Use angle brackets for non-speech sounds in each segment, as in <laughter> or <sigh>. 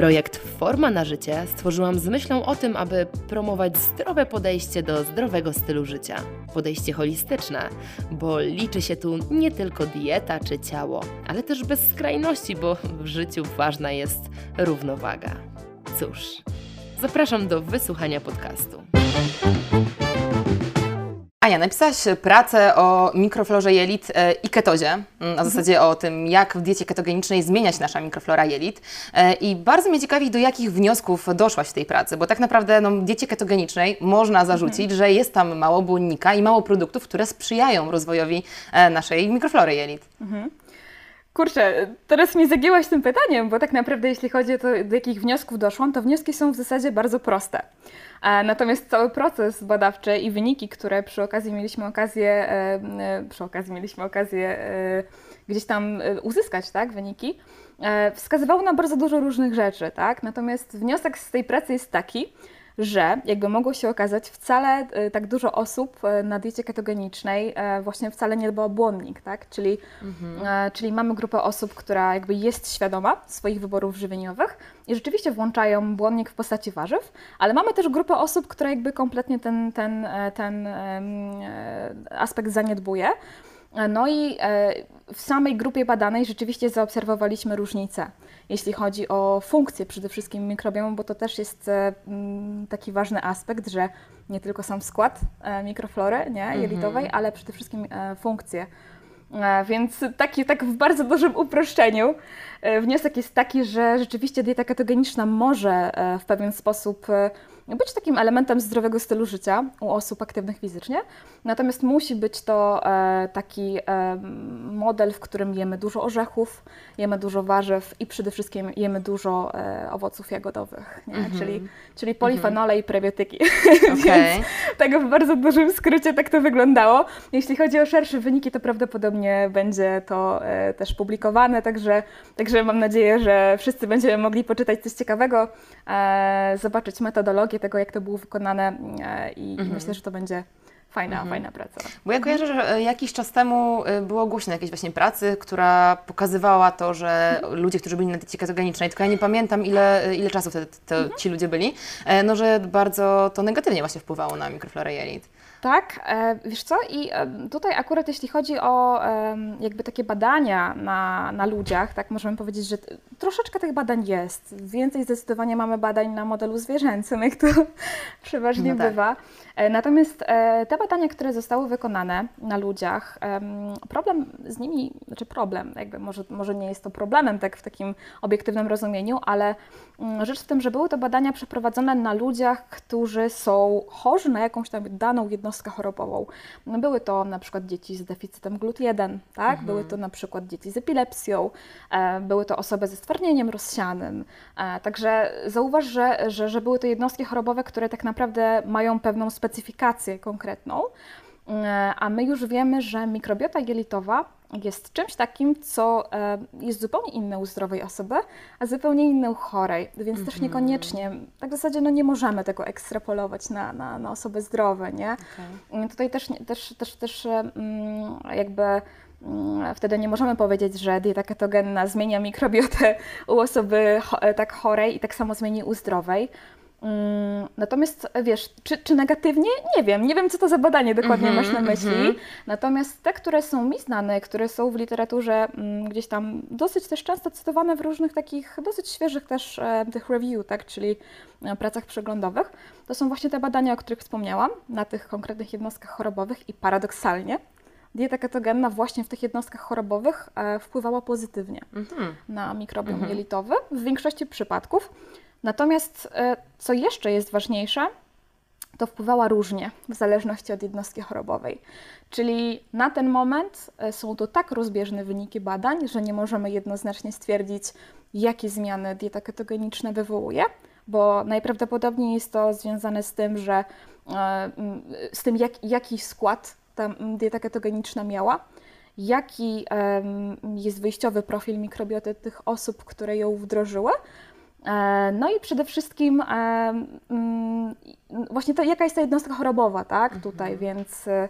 Projekt Forma na życie stworzyłam z myślą o tym, aby promować zdrowe podejście do zdrowego stylu życia. Podejście holistyczne, bo liczy się tu nie tylko dieta czy ciało, ale też bez skrajności, bo w życiu ważna jest równowaga. Cóż, zapraszam do wysłuchania podcastu. Ania, napisałaś pracę o mikroflorze jelit e, i ketozie, mm, a w Mhm. zasadzie o tym, jak w diecie ketogenicznej zmieniać nasza mikroflora jelit. E, I bardzo mnie ciekawi, do jakich wniosków doszłaś w tej pracy, bo tak naprawdę no, w diecie ketogenicznej można zarzucić, Mhm. że jest tam mało błonnika i mało produktów, które sprzyjają rozwojowi e, naszej mikroflory jelit. Kurczę, teraz mnie zagięłaś tym pytaniem, bo tak naprawdę jeśli chodzi o to, do jakich wniosków doszłam, to wnioski są w zasadzie bardzo proste. E, Natomiast cały proces badawczy i wyniki, które przy okazji mieliśmy okazję, e, e, przy okazji mieliśmy okazję gdzieś tam uzyskać, tak, wyniki, wskazywały na bardzo dużo różnych rzeczy, tak? Natomiast wniosek z tej pracy jest taki, że jakby mogło się okazać, wcale e, tak dużo osób e, na diecie ketogenicznej e, właśnie wcale nie dba o błonnik, tak? Czyli, e, czyli mamy grupę osób, która jakby jest świadoma swoich wyborów żywieniowych i rzeczywiście włączają błonnik w postaci warzyw, ale mamy też grupę osób, która jakby kompletnie ten, ten, ten aspekt zaniedbuje. No i e, w samej grupie badanej rzeczywiście zaobserwowaliśmy różnice, jeśli chodzi o funkcję przede wszystkim mikrobiomu, bo to też jest e, taki ważny aspekt, że nie tylko sam skład e, mikroflory nie, jelitowej, ale przede wszystkim funkcje. Więc taki, tak w bardzo dużym uproszczeniu wniosek jest taki, że rzeczywiście dieta ketogeniczna może w pewien sposób być takim elementem zdrowego stylu życia u osób aktywnych fizycznie, natomiast musi być to e, taki e, model, w którym jemy dużo orzechów, jemy dużo warzyw i przede wszystkim jemy dużo e, owoców jagodowych, nie? Czyli, czyli polifenole i prebiotyki. <laughs> Więc Okej. tego w bardzo dużym skrócie tak to wyglądało. Jeśli chodzi o szersze wyniki, to prawdopodobnie będzie to też publikowane, także, także mam nadzieję, że wszyscy będziemy mogli poczytać coś ciekawego, zobaczyć metodologię tego, jak to było wykonane e, i, i myślę, że to będzie fajna, fajna praca. Bo ja kojarzę, że e, jakiś czas temu e, było głośno jakiejś właśnie pracy, która pokazywała to, że ludzie, którzy byli na diecie ketogenicznej, tylko ja nie pamiętam ile, ile czasu wtedy to ci ludzie byli, no że bardzo to negatywnie właśnie wpływało na mikroflorę jelit. Tak, e, wiesz co, i e, tutaj akurat jeśli chodzi o em, jakby takie badania na, na ludziach, tak możemy powiedzieć, że troszeczkę tych badań jest. Więcej zdecydowanie mamy badań na modelu zwierzęcym, jak to <laughs> przeważnie No tak. bywa. E, Natomiast e, te badania, które zostały wykonane na ludziach, em, problem z nimi, znaczy problem, jakby może, może nie jest to problemem tak w takim obiektywnym rozumieniu, ale mm, rzecz w tym, że były to badania przeprowadzone na ludziach, którzy są chorzy na jakąś tam daną jednostkę chorobową. No, Były to na przykład dzieci z deficytem GLUT1, tak? były to na przykład dzieci z epilepsją, e, były to osoby ze stwardnieniem rozsianym. Także zauważ, że, że, że były to jednostki chorobowe, które tak naprawdę mają pewną specyfikację konkretną. E, A my już wiemy, że mikrobiota jelitowa jest czymś takim, co e, jest zupełnie inne u zdrowej osoby, a zupełnie inne u chorej, więc też niekoniecznie, tak w zasadzie no nie możemy tego ekstrapolować na, na, na osoby zdrowe, nie? Mm, Tutaj też, też, też, też mm, jakby mm, wtedy nie możemy powiedzieć, że dieta ketogenna zmienia mikrobiotę u osoby e, tak chorej i tak samo zmieni u zdrowej. Mm, Natomiast wiesz, czy, czy negatywnie? Nie wiem. Nie wiem, co to za badanie dokładnie masz na myśli. Natomiast te, które są mi znane, które są w literaturze mm, gdzieś tam dosyć też często cytowane w różnych takich dosyć świeżych też e, tych review, tak, czyli e, pracach przeglądowych, to są właśnie te badania, o których wspomniałam, na tych konkretnych jednostkach chorobowych i paradoksalnie dieta ketogenna właśnie w tych jednostkach chorobowych e, wpływała pozytywnie na mikrobiom jelitowy w większości przypadków. Natomiast e, co jeszcze jest ważniejsze, to wpływała różnie w zależności od jednostki chorobowej. Czyli na ten moment e, są to tak rozbieżne wyniki badań, że nie możemy jednoznacznie stwierdzić, jakie zmiany dieta ketogeniczna wywołuje, bo najprawdopodobniej jest to związane z tym, że e, z tym, jak, jaki skład ta dieta ketogeniczna miała, jaki jest wyjściowy profil mikrobioty tych osób, które ją wdrożyły. E, no i przede wszystkim mm, właśnie to, jaka jest ta jednostka chorobowa, tak, mhm. tutaj, więc e,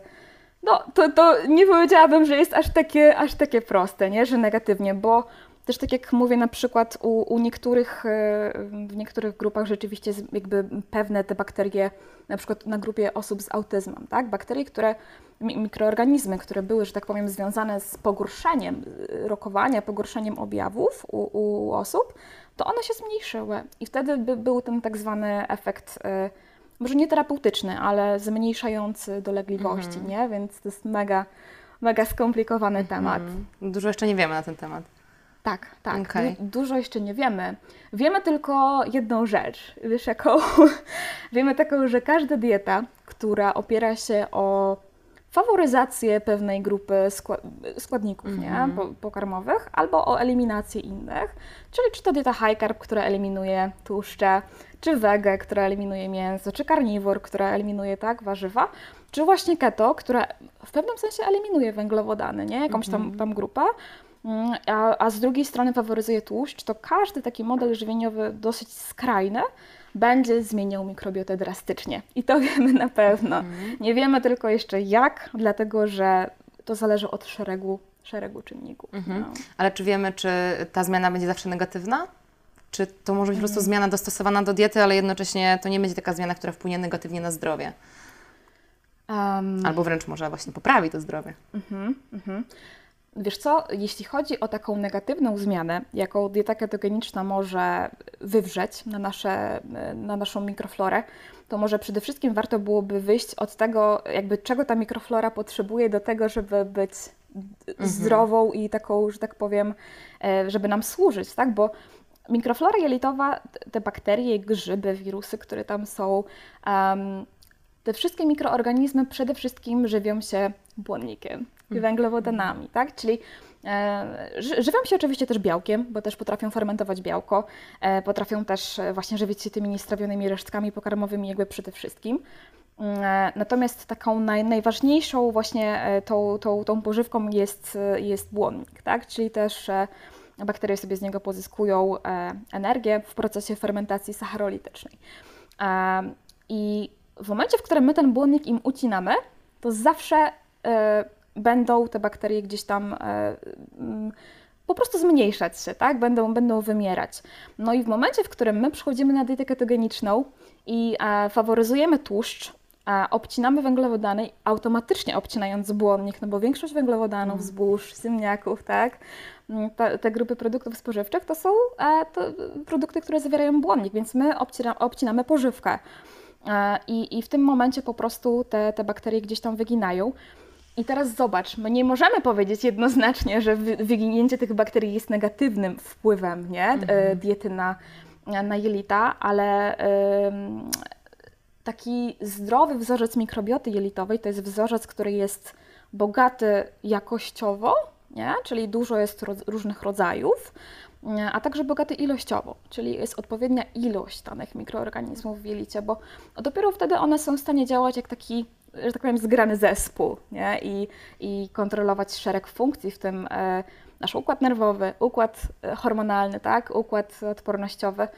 no, to, to nie powiedziałabym, że jest aż takie, aż takie proste, nie, że negatywnie, bo też tak jak mówię, na przykład u, u niektórych, e, w niektórych grupach rzeczywiście jakby pewne te bakterie, na przykład na grupie osób z autyzmem, tak? Bakterie, które, mikroorganizmy, które były, że tak powiem, związane z pogorszeniem e, rokowania, pogorszeniem objawów u, u osób, to one się zmniejszyły. I wtedy by był ten tak zwany efekt, e, może nie terapeutyczny, ale zmniejszający dolegliwości, mm. nie? Więc to jest mega, mega skomplikowany mm. temat. Dużo jeszcze nie wiemy na ten temat. Tak, tak. Okay. Du dużo jeszcze nie wiemy. Wiemy tylko jedną rzecz. Wiesz, jaką? <laughs> wiemy taką, że każda dieta, która opiera się o faworyzację pewnej grupy składników mm -hmm. nie? Mhm. Po pokarmowych albo o eliminację innych, czyli czy to dieta high carb, która eliminuje tłuszcze, czy wege, która eliminuje mięso, czy carnivore, która eliminuje tak warzywa, czy właśnie keto, która w pewnym sensie eliminuje węglowodany, nie? jakąś tam, mhm. tam grupę, Mm, a, a z drugiej strony faworyzuje tłuszcz, to każdy taki model żywieniowy dosyć skrajny będzie zmieniał mikrobiotę drastycznie. I to <laughs> wiemy na pewno. Mhm. Nie wiemy tylko jeszcze jak, dlatego że to zależy od szeregu, szeregu czynników. Mhm. No. Ale czy wiemy, czy ta zmiana będzie zawsze negatywna? Czy to może być po prostu mhm. zmiana dostosowana do diety, ale jednocześnie to nie będzie taka zmiana, która wpłynie negatywnie na zdrowie? Um. Albo wręcz może właśnie poprawi to zdrowie. Mhm, mhm. Wiesz co, jeśli chodzi o taką negatywną zmianę, jaką dieta ketogeniczna może wywrzeć na, nasze, na naszą mikroflorę, to może przede wszystkim warto byłoby wyjść od tego, jakby czego ta mikroflora potrzebuje do tego, żeby być mhm. zdrową i taką, że tak powiem, e, żeby nam służyć, tak? Bo mikroflora jelitowa, te bakterie, grzyby, wirusy, które tam są, um, te wszystkie mikroorganizmy przede wszystkim żywią się błonnikiem i węglowodanami, tak? Czyli e, żywią się oczywiście też białkiem, bo też potrafią fermentować białko, e, potrafią też e, właśnie żywić się tymi niestrawionymi resztkami pokarmowymi jakby przede wszystkim. Mm, e, natomiast taką naj, najważniejszą właśnie e, tą, tą, tą pożywką jest, jest błonnik, tak? Czyli też bakterie sobie z niego pozyskują energię w procesie fermentacji sacharolitycznej. I w momencie, w którym my ten błonnik im ucinamy, to zawsze będą te bakterie gdzieś tam e, mm, po prostu zmniejszać się, tak? Będą, będą wymierać. No i w momencie, w którym my przechodzimy na dietę ketogeniczną i e, faworyzujemy tłuszcz, obcinamy węglowodany, automatycznie obcinając błonnik, no bo większość węglowodanów, mm. zbóż, ziemniaków, tak, mm, te, te, grupy produktów spożywczych to są e, to produkty, które zawierają błonnik, więc my obcina, obcinamy pożywkę. E, i, I w tym momencie po prostu te, te bakterie gdzieś tam wyginają. I teraz zobacz, my nie możemy powiedzieć jednoznacznie, że wyginięcie tych bakterii jest negatywnym wpływem nie? Mhm. diety na, na jelita, ale taki zdrowy wzorzec mikrobioty jelitowej to jest wzorzec, który jest bogaty jakościowo, nie? czyli dużo jest różnych rodzajów, a także bogaty ilościowo, czyli jest odpowiednia ilość danych mikroorganizmów w jelicie, bo dopiero wtedy one są w stanie działać jak taki że tak powiem, zgrany zespół nie? I, i kontrolować szereg funkcji, w tym e, nasz układ nerwowy, układ e, hormonalny, tak? układ odpornościowy.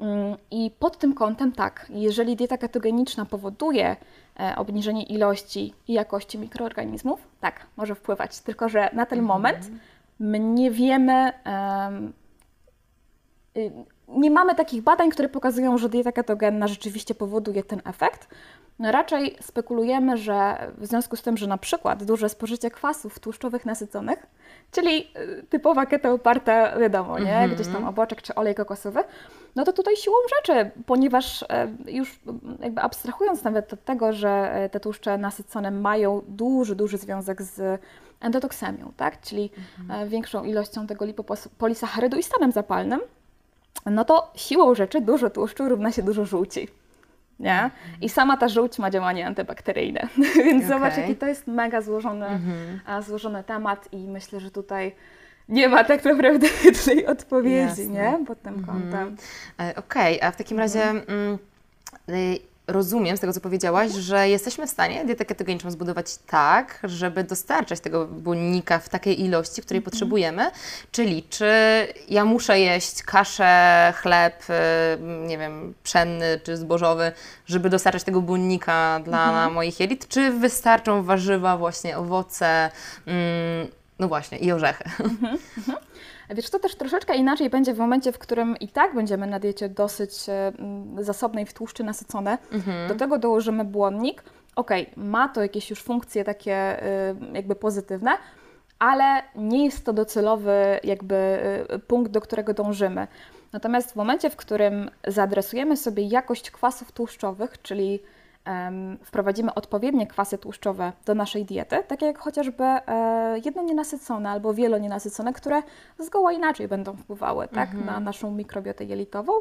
Mm, I pod tym kątem tak, jeżeli dieta ketogeniczna powoduje e, obniżenie ilości i jakości mikroorganizmów, tak, może wpływać. Tylko, że na ten mhm. moment my nie wiemy, um, nie mamy takich badań, które pokazują, że dieta ketogenna rzeczywiście powoduje ten efekt. No raczej spekulujemy, że w związku z tym, że na przykład duże spożycie kwasów tłuszczowych nasyconych, czyli y, typowa keto oparta, wiadomo, nie, mm -hmm. gdzieś tam oboczek czy olej kokosowy, no to tutaj siłą rzeczy, ponieważ e, już jakby abstrahując nawet od tego, że e, te tłuszcze nasycone mają duży, duży związek z endotoksemią, tak, czyli mm -hmm. większą ilością tego lipopolisacharydu i stanem zapalnym, no to siłą rzeczy dużo tłuszczu równa się dużo żółci. Nie? I sama ta żółć ma działanie antybakteryjne. <laughs> Więc okay. zobacz, jaki to jest mega złożony, mm-hmm. złożony temat i myślę, że tutaj nie ma tak naprawdę <laughs> tej odpowiedzi, Jasne. nie? Pod tym kątem. E, okej, okay, a w takim razie mm, y, rozumiem z tego, co powiedziałaś, że jesteśmy w stanie dietę ketogeniczną zbudować tak, żeby dostarczać tego błonnika w takiej ilości, której Mhm. potrzebujemy. Czyli czy ja muszę jeść kaszę, chleb, y, nie wiem, pszenny czy zbożowy, żeby dostarczać tego błonnika dla Mhm. moich jelit, czy wystarczą warzywa, właśnie owoce, mm, no właśnie, i orzechy. Wiesz, to też troszeczkę inaczej będzie w momencie, w którym i tak będziemy na diecie dosyć e, mm, zasobnej w tłuszczy nasycone. Do tego dołożymy błonnik. Okej, ma to jakieś już funkcje takie y, jakby pozytywne, ale nie jest to docelowy jakby y, punkt, do którego dążymy. Natomiast w momencie, w którym zaadresujemy sobie jakość kwasów tłuszczowych, czyli wprowadzimy odpowiednie kwasy tłuszczowe do naszej diety, takie jak chociażby e, jednonienasycone albo wielonienasycone, które zgoła inaczej będą wpływały tak, na naszą mikrobiotę jelitową.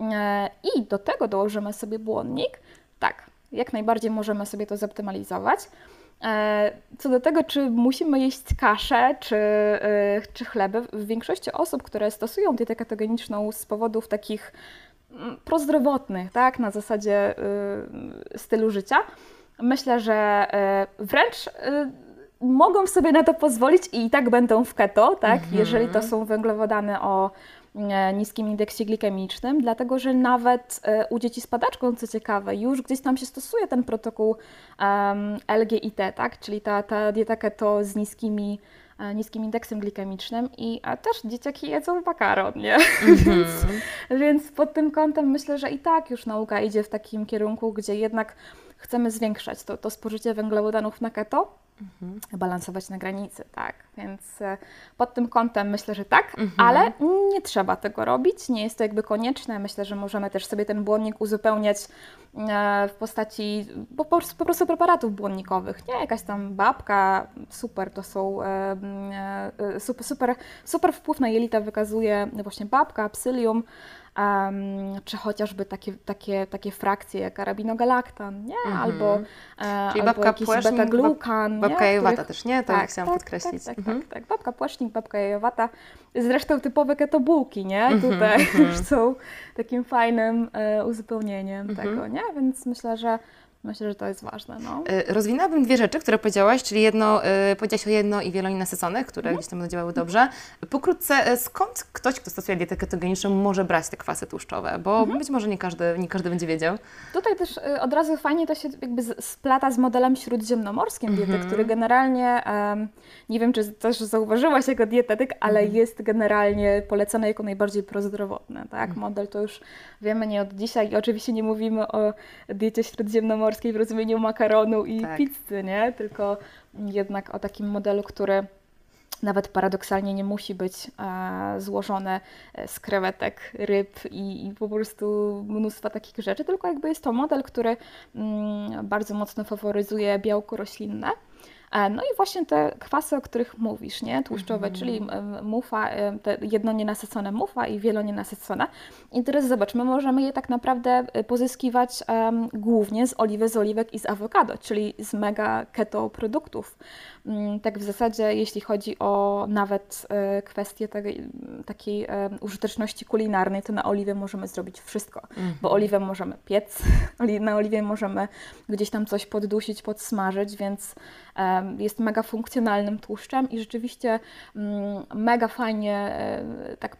E, I do tego dołożymy sobie błonnik. Tak, jak najbardziej możemy sobie to zoptymalizować. E, Co do tego, czy musimy jeść kaszę czy, czy chleby, w większości osób, które stosują dietę ketogeniczną z powodów takich prozdrowotnych, tak, na zasadzie y, stylu życia, myślę, że y, wręcz y, mogą sobie na to pozwolić i i tak będą w keto, tak, jeżeli to są węglowodany o niskim indeksie glikemicznym, dlatego że nawet u dzieci z padaczką, co ciekawe, już gdzieś tam się stosuje ten protokół em, LGIT, tak, czyli ta, ta dieta keto z niskimi niskim indeksem glikemicznym i a też dzieciaki jedzą makaron, nie? <laughs> więc, więc pod tym kątem myślę, że i tak już nauka idzie w takim kierunku, gdzie jednak chcemy zwiększać to, to spożycie węglowodanów na keto, balansować na granicy, tak. Więc e, pod tym kątem myślę, że tak, ale nie trzeba tego robić, nie jest to jakby konieczne. Myślę, że możemy też sobie ten błonnik uzupełniać e, w postaci po, po, prostu preparatów błonnikowych. Nie, jakaś tam babka, super, to są e, super, super, super wpływ na jelita wykazuje właśnie babka, psyllium, em, czy chociażby takie, takie, takie frakcje jak arabinogalaktan, nie? Albo, e, Czyli albo babka jakiś płesznik, beta-glukan, nie? Babka jajowata Których- też, nie? To tak, chciałam tak, podkreślić. Tak, tak, Mhm. tak, tak. Babka płaszcznik, babka jajowata. Zresztą typowe ketobułki, nie? Mhm, Tutaj <laughs> są takim fajnym e, uzupełnieniem Mhm. tego, nie? Więc myślę, że myślę, że to jest ważne, no. Y, Rozwinęłabym dwie rzeczy, które powiedziałaś, czyli jedno, y, powiedziałaś o jedno i wielonienasyconych, które Mhm. gdzieś tam będą działały dobrze. Pokrótce, y, skąd ktoś, kto stosuje dietę ketogeniczną, może brać te kwasy tłuszczowe? Bo Mhm. być może nie każdy, nie każdy będzie wiedział. Tutaj też od razu fajnie to się jakby splata z modelem śródziemnomorskim diety, Mhm. który generalnie, nie wiem czy też zauważyłaś jako dietetyk, ale Mhm. jest generalnie polecany jako najbardziej prozdrowotny. Tak? Model to już wiemy nie od dzisiaj i oczywiście nie mówimy o diecie śródziemnomorskiej w rozumieniu makaronu i Tak. pizzy, nie? tylko jednak o takim modelu, który nawet paradoksalnie nie musi być e, złożone e, z krewetek, ryb i, i po prostu mnóstwa takich rzeczy, tylko jakby jest to model, który mm, bardzo mocno faworyzuje białko roślinne. E, No i właśnie te kwasy, o których mówisz, nie? Tłuszczowe, czyli em, mufa, em, te jednonienasycone mufa i wielonienasycone. I teraz zobaczmy, możemy je tak naprawdę e, pozyskiwać em, głównie z oliwy, z oliwek i z awokado, czyli z mega keto produktów. Mm, Tak w zasadzie, jeśli chodzi o nawet e, kwestię tej, takiej e, użyteczności kulinarnej, to na oliwie możemy zrobić wszystko, bo oliwę możemy piec, <laughs> na oliwie możemy gdzieś tam coś poddusić, podsmażyć, więc jest mega funkcjonalnym tłuszczem i rzeczywiście mm, mega fajnie, e, tak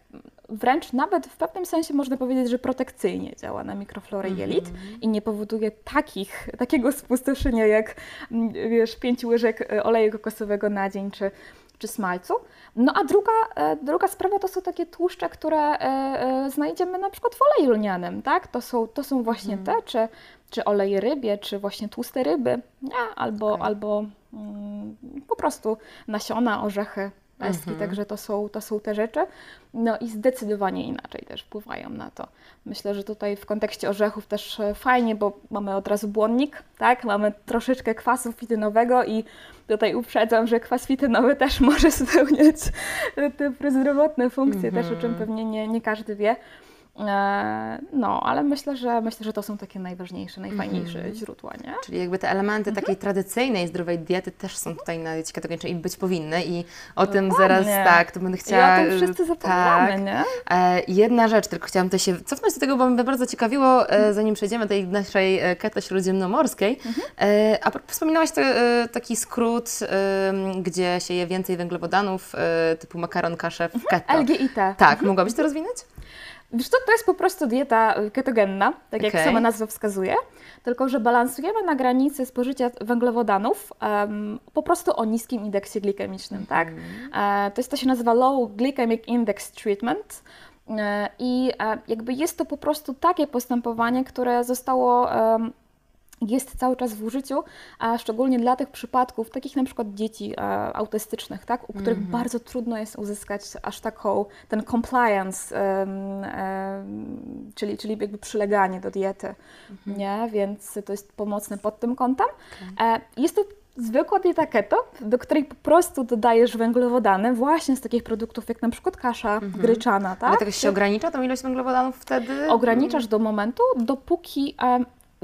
wręcz nawet w pewnym sensie można powiedzieć, że protekcyjnie działa na mikroflorę jelit i nie powoduje takich, takiego spustoszenia jak mm, wiesz, pięć łyżek e, oleju kokosowego na dzień czy, czy smalcu. No a druga, e, druga sprawa to są takie tłuszcze, które e, znajdziemy na przykład w oleju lnianym, tak? To są, to są właśnie te, czy, czy oleje rybie, czy właśnie tłuste ryby, nie? albo, Okej. albo mm, po prostu nasiona, orzechy, pestki, także to są, to są te rzeczy. No i zdecydowanie inaczej też wpływają na to. Myślę, że tutaj w kontekście orzechów też e, fajnie, bo mamy od razu błonnik, tak? Mamy troszeczkę kwasu fitynowego i tutaj uprzedzam, że kwas fitynowy też może <laughs> spełniać te prozdrowotne funkcje, też o czym pewnie nie, nie każdy wie. E, no, ale myślę, że myślę, że to są takie najważniejsze, najfajniejsze Mhm. źródła, nie? Czyli jakby te elementy Mhm. takiej tradycyjnej, zdrowej diety też są tutaj na diecie ketogenicznej i być powinny i o tym Dokładnie. zaraz tak, to będę I chciała... o tym wszyscy zapominamy, tak. nie? E, jedna rzecz, tylko chciałam tutaj się cofnąć do tego, bo mnie bardzo ciekawiło, Mhm. e, zanim przejdziemy do tej naszej keto śródziemnomorskiej. A wspominałaś to, taki skrót, gdzie się je więcej węglowodanów, typu makaron, kaszę w keto. LGIT. Tak, mogłabyś to rozwinąć? Wiesz co, to jest po prostu dieta y, ketogenna, tak jak sama nazwa wskazuje, tylko że balansujemy na granicy spożycia węglowodanów em, po prostu o niskim indeksie glikemicznym, tak? E, to, jest, to się nazywa Low Glycemic Index Treatment. E, I e, jakby jest to po prostu takie postępowanie, które zostało jest cały czas w użyciu, a szczególnie dla tych przypadków, takich na przykład dzieci e, autystycznych, tak, u których bardzo trudno jest uzyskać aż taką, ten compliance, em, em, czyli, czyli jakby przyleganie do diety, nie? Więc to jest pomocne pod tym kątem. E, jest to zwykła dieta keto, do której po prostu dodajesz węglowodany właśnie z takich produktów jak na przykład kasza gryczana, tak? Ale tego się ogranicza tą ilość węglowodanów wtedy? Ograniczasz do momentu, dopóki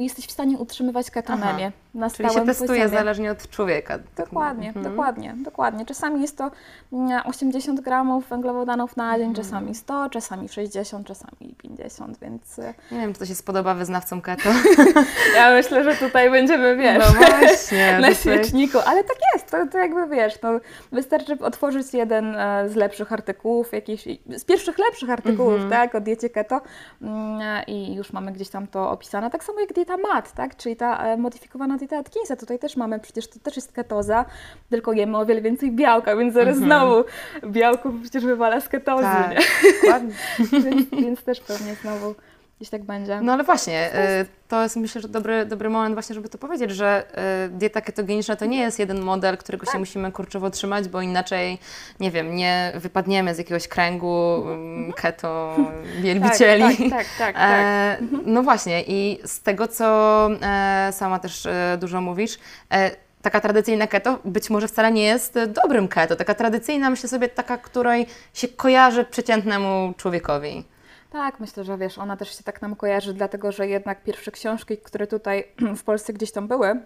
jesteś w stanie utrzymywać ketonemię na Czyli się stałym testuje poziomie. zależnie od człowieka. Dokładnie, Mhm. dokładnie, dokładnie. Czasami jest to mm, 80 gramów węglowodanów na Mhm. dzień, czasami 100, czasami 60, czasami 50, więc y, Nie wiem, czy to się spodoba wyznawcom keto. <laughs> ja myślę, że tutaj będziemy, wiesz, No właśnie. <laughs> na świeczniku, ale tak jest, to, to jakby wiesz, no, wystarczy otworzyć jeden e, z lepszych artykułów, jakiś, z pierwszych lepszych artykułów, Mhm. tak, o diecie keto mm, i już mamy gdzieś tam to opisane, tak samo jak dieta MAT, tak, czyli ta e, modyfikowana dieta Atkinsa, tutaj też mamy, przecież to też jest ketoza, tylko jemy o wiele więcej białka, więc zaraz znowu białko przecież wywala z ketozy, Mhm. Tak, <laughs> więc, więc też pewnie znowu gdzieś tak będzie. No ale właśnie, y, to jest myślę, że dobry, dobry moment właśnie, żeby to powiedzieć, że y, dieta ketogeniczna to nie jest jeden model, którego Tak. się musimy kurczowo trzymać, bo inaczej, nie wiem, nie wypadniemy z jakiegoś kręgu mm, keto <laughs> wielbicieli. Tak, tak, tak, tak. tak. E, no właśnie i z tego, co e, sama też e, dużo mówisz, e, taka tradycyjna keto być może wcale nie jest e, dobrym keto. Taka tradycyjna, myślę sobie, taka, której się kojarzy przeciętnemu człowiekowi. Tak, myślę, że wiesz, ona też się tak nam kojarzy, dlatego że jednak pierwsze książki, które tutaj <clears throat> w Polsce gdzieś tam były,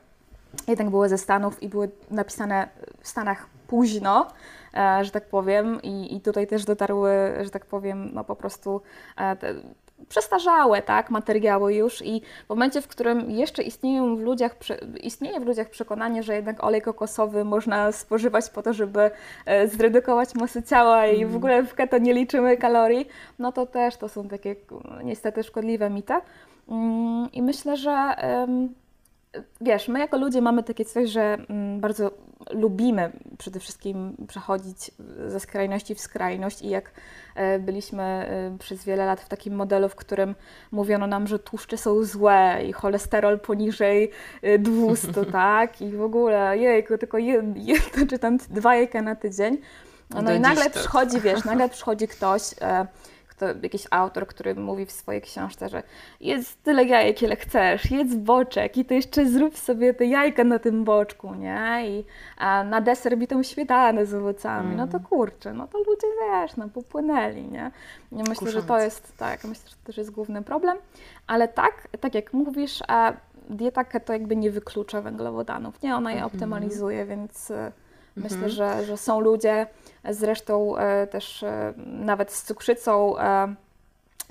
jednak były ze Stanów i były napisane w Stanach późno, e, że tak powiem, i, i tutaj też dotarły, że tak powiem, no po prostu e, przestarzałe, tak, materiały już i w momencie, w którym jeszcze istnieją w ludziach, istnieje w ludziach przekonanie, że jednak olej kokosowy można spożywać po to, żeby e, zredukować masę ciała i w ogóle w keto nie liczymy kalorii, no to też to są takie niestety szkodliwe mity. Mm, I myślę, że wiesz, my jako ludzie mamy takie coś, że mm, bardzo lubimy przede wszystkim przechodzić ze skrajności w skrajność i jak e, byliśmy e, przez wiele lat w takim modelu, w którym mówiono nam, że tłuszcze są złe i cholesterol poniżej e, 200, <laughs> tak? I w ogóle, jejku, tylko jedno, jedno czy tam dwa jajka na tydzień. No Do i nagle to- przychodzi, wiesz, nagle <laughs> przychodzi ktoś, kto, jakiś autor, który mówi w swojej książce, że jedz tyle jajek, ile chcesz, jedz boczek i to jeszcze zrób sobie te jajka na tym boczku, nie? I a na deser bitą śmietanę z owocami. No to kurczę, no to ludzie, wiesz, no popłynęli, nie? I myślę, że to jest, tak, myślę, że to też jest główny problem. Ale tak, tak jak mówisz, dieta keto jakby nie wyklucza węglowodanów, nie? Ona je optymalizuje, więc myślę, że, że są ludzie, zresztą e, też e, nawet z cukrzycą e,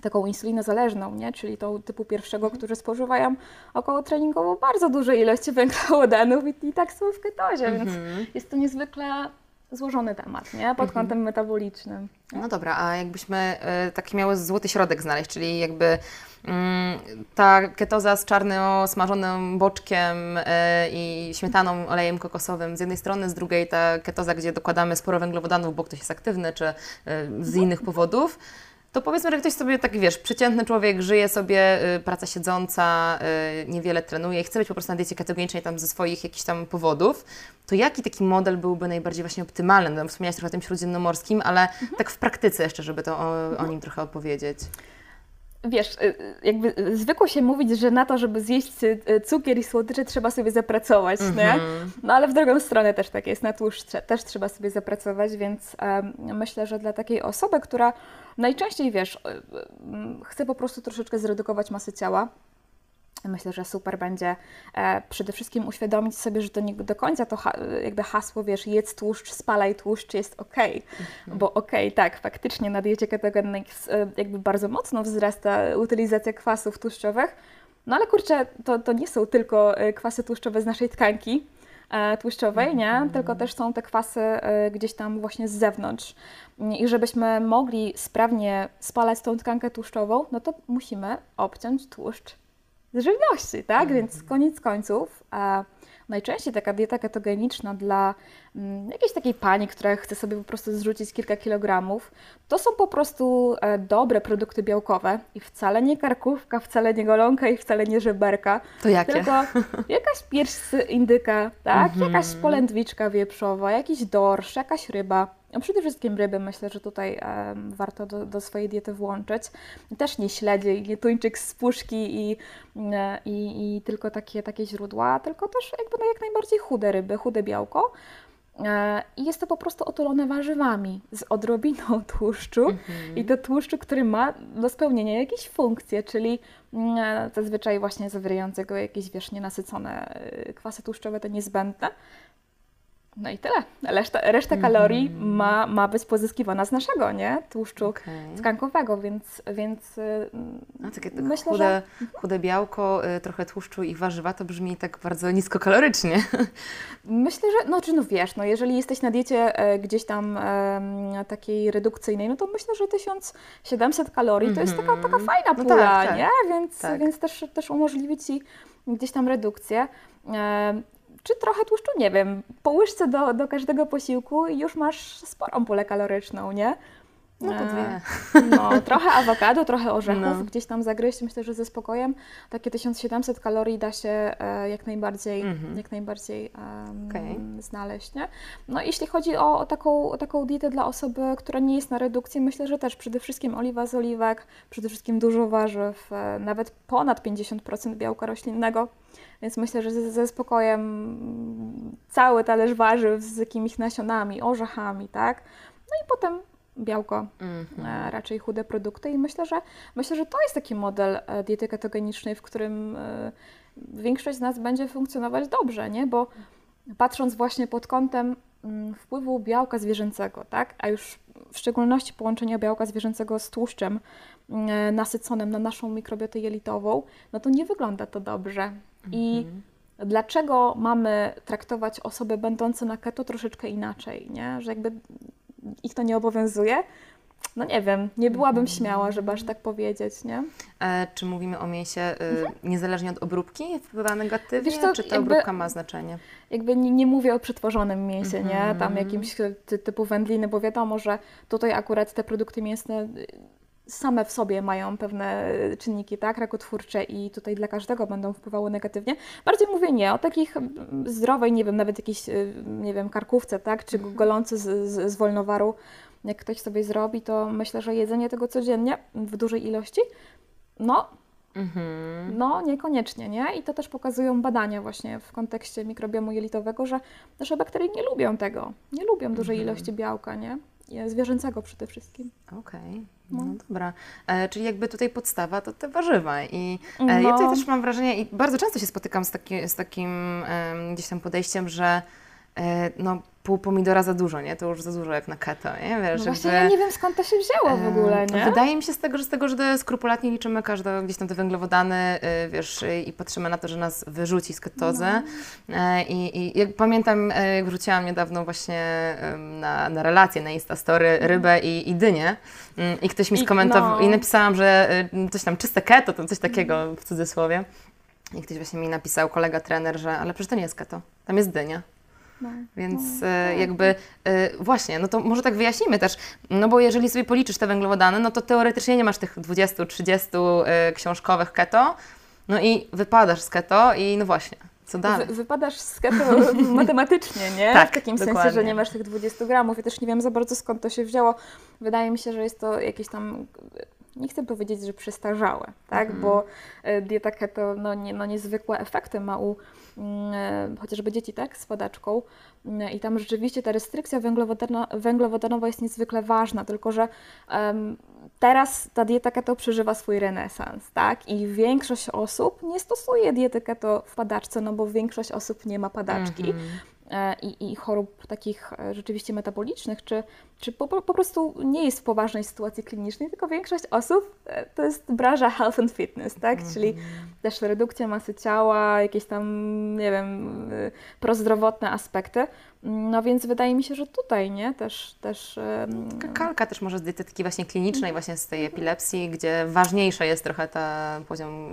taką insulinozależną, nie? czyli tą typu pierwszego, którzy spożywają około treningowo bardzo duże ilości węglowodanów i, i tak są w ketozie, więc jest to niezwykle złożony temat, nie? Pod kątem metabolicznym. No dobra, a jakbyśmy e, taki miały złoty środek znaleźć, czyli jakby mm, ta ketoza z czarno smażonym boczkiem e, i śmietaną, olejem kokosowym z jednej strony, z drugiej ta ketoza, gdzie dokładamy sporo węglowodanów, bo ktoś jest aktywny, czy e, z innych powodów. To powiedzmy, że ktoś sobie taki, wiesz, przeciętny człowiek, żyje sobie, y, praca siedząca, y, niewiele trenuje i chce być po prostu na diecie ketogenicznej tam ze swoich jakichś tam powodów, to jaki taki model byłby najbardziej właśnie optymalny? No, wspomniałaś trochę o tym śródziemnomorskim, ale tak w praktyce jeszcze, żeby to o, o nim trochę opowiedzieć. Wiesz, y, y, jakby zwykło się mówić, że na to, żeby zjeść y, cukier i słodycze, trzeba sobie zapracować, nie? Mhm. No ale w drugą stronę też tak jest, na tłuszcz też trzeba sobie zapracować, więc em, myślę, że dla takiej osoby, która najczęściej, wiesz, mm, chce po prostu troszeczkę zredukować masę ciała, Myślę, że super będzie e, przede wszystkim uświadomić sobie, że to nie do końca to jakby hasło, wiesz, jedz tłuszcz, spalaj tłuszcz jest okej. Bo okej, tak, faktycznie na diecie ketogennej e, jakby bardzo mocno wzrasta utylizacja kwasów tłuszczowych, no ale kurczę, to, to nie są tylko e, kwasy tłuszczowe z naszej tkanki tłuszczowej, nie? Tylko też są te kwasy gdzieś tam właśnie z zewnątrz. I żebyśmy mogli sprawnie spalać tą tkankę tłuszczową, no to musimy obciąć tłuszcz z żywności, tak? Więc koniec końców e, najczęściej taka dieta ketogeniczna dla mm, jakiejś takiej pani, która chce sobie po prostu zrzucić kilka kilogramów, to są po prostu e, dobre produkty białkowe i wcale nie karkówka, wcale nie golonka i wcale nie żeberka, To jakie? tylko jakaś pierś z indyka, tak? Jakaś polędwiczka wieprzowa, jakiś dorsz, jakaś ryba. No przede wszystkim ryby myślę, że tutaj warto do, do swojej diety włączyć. Też nie śledzie i nie tuńczyk z puszki i, e, i, i tylko takie, takie źródła, tylko też jakby no jak najbardziej chude ryby, chude białko. E, I jest to po prostu otulone warzywami z odrobiną <laughs> tłuszczu i to tłuszczu, który ma do spełnienia jakieś funkcje, czyli mm, e, zazwyczaj właśnie zawierającego jakieś, wiesz, nienasycone kwasy tłuszczowe, te niezbędne. No i tyle. Reszta, reszta kalorii ma, ma być pozyskiwana z naszego, nie? Tłuszczu Okej. tkankowego, więc, więc y, No, takie tak myślę, chude, że chude białko, y, trochę tłuszczu i warzywa, to brzmi tak bardzo niskokalorycznie. <laughs> Myślę, że, no czy no wiesz, no jeżeli jesteś na diecie e, gdzieś tam takiej redukcyjnej, no to myślę, że 1700 kalorii to jest taka, taka fajna No pula, tak, tak. nie? Więc, Tak. więc też, też umożliwi Ci gdzieś tam redukcję. Czy trochę tłuszczu, nie wiem, po łyżce do, do każdego posiłku już masz sporą pulę kaloryczną, nie? No to dwie. No, trochę awokado, trochę orzechów, No. gdzieś tam zagryźć, myślę, że ze spokojem. Takie 1700 kalorii da się e, jak najbardziej, Mhm. jak najbardziej em, Okej. znaleźć, nie? No jeśli chodzi o, o, taką, o taką dietę dla osoby, która nie jest na redukcji, myślę, że też przede wszystkim oliwa z oliwek, przede wszystkim dużo warzyw, e, nawet ponad 50% białka roślinnego, więc myślę, że ze, ze spokojem cały talerz warzyw z jakimiś nasionami, orzechami, tak? No i potem białko, Mhm. e, raczej chude produkty i myślę, że myślę, że to jest taki model e, diety ketogenicznej, w którym e, większość z nas będzie funkcjonować dobrze, nie? Bo patrząc właśnie pod kątem mm, wpływu białka zwierzęcego, tak? A już w szczególności połączenia białka zwierzęcego z tłuszczem mm, nasyconym na naszą mikrobiotę jelitową, no to nie wygląda to dobrze. I dlaczego mamy traktować osoby będące na keto troszeczkę inaczej, nie? Że jakby ich to nie obowiązuje? No nie wiem, nie byłabym śmiała, żeby aż tak powiedzieć, nie? E, czy mówimy o mięsie y, niezależnie od obróbki wpływa negatywnie, Mhm. Co, czy ta jakby- obróbka ma znaczenie? Jakby nie, nie mówię o przetworzonym mięsie, nie? Mhm. Tam jakimś ty, typu wędliny, bo wiadomo, że tutaj akurat te produkty mięsne same w sobie mają pewne czynniki, tak, rakotwórcze i tutaj dla każdego będą wpływały negatywnie. Bardziej mówię nie, o takich mm, zdrowej, nie wiem, nawet jakiejś, y, nie wiem, karkówce, tak, czy golący z, z, z wolnowaru, jak ktoś sobie zrobi, to myślę, że jedzenie tego codziennie w dużej ilości, no, Mhm. no, niekoniecznie, nie? I to też pokazują badania właśnie w kontekście mikrobiomu jelitowego, że nasze bakterie nie lubią tego. Nie lubią dużej Mhm. ilości białka, nie? Zwierzęcego przede wszystkim. Okej, no dobra. E, czyli jakby tutaj podstawa to te warzywa i e, ja No. tutaj też mam wrażenie i bardzo często się spotykam z, taki, z takim em, gdzieś tam podejściem, że e, no pół pomidora za dużo, nie? To już za dużo jak na keto, nie? Wiesz, No właśnie jakby, ja nie wiem skąd to się wzięło w ogóle, nie? Wydaje mi się z tego, że z tego, że skrupulatnie liczymy każde gdzieś tam te węglowodany, y, wiesz, i patrzymy na to, że nas wyrzuci z ketozy. No. E, I, i jak pamiętam, e, jak wrzuciłam niedawno właśnie na, na relację na Instastory rybę i, i dynię mm, i ktoś mi I- skomentował no. i napisałam, że y, coś tam czyste keto, to coś takiego w cudzysłowie. I ktoś właśnie mi napisał, kolega trener, że ale przecież to nie jest keto, tam jest dynia. No. Więc e, jakby e, właśnie, no to może tak wyjaśnimy też, no bo jeżeli sobie policzysz te węglowodany, no to teoretycznie nie masz tych 20-30 e, książkowych keto, no i wypadasz z keto i no właśnie, co dalej? Wy, wypadasz z keto <laughs> matematycznie, nie? Tak, w takim sensie, dokładnie. że nie masz tych 20 gramów. Ja też nie wiem za bardzo skąd to się wzięło. Wydaje mi się, że jest to jakieś tam nie chcę powiedzieć, że przestarzałe, tak? Mhm. Bo e, dieta keto no, nie, no, niezwykłe efekty ma u mm, e, chociażby dzieci, tak, z padaczką. Mm, I tam rzeczywiście ta restrykcja węglowodano, węglowodanowa jest niezwykle ważna, tylko że um, teraz ta dieta keto przeżywa swój renesans, tak? I większość osób nie stosuje diety keto w padaczce, no bo większość osób nie ma padaczki. Mm -hmm. E, i, i chorób takich e, rzeczywiście metabolicznych, czy, czy po, po prostu nie jest w poważnej sytuacji klinicznej, tylko większość osób e, to jest branża health and fitness, tak? -hmm. Czyli też redukcja masy ciała, jakieś tam, nie wiem, prozdrowotne aspekty. No więc wydaje mi się, że tutaj, nie? Też... też Kalka też może z dietetyki właśnie klinicznej, właśnie z tej epilepsji, gdzie ważniejsze jest trochę ten poziom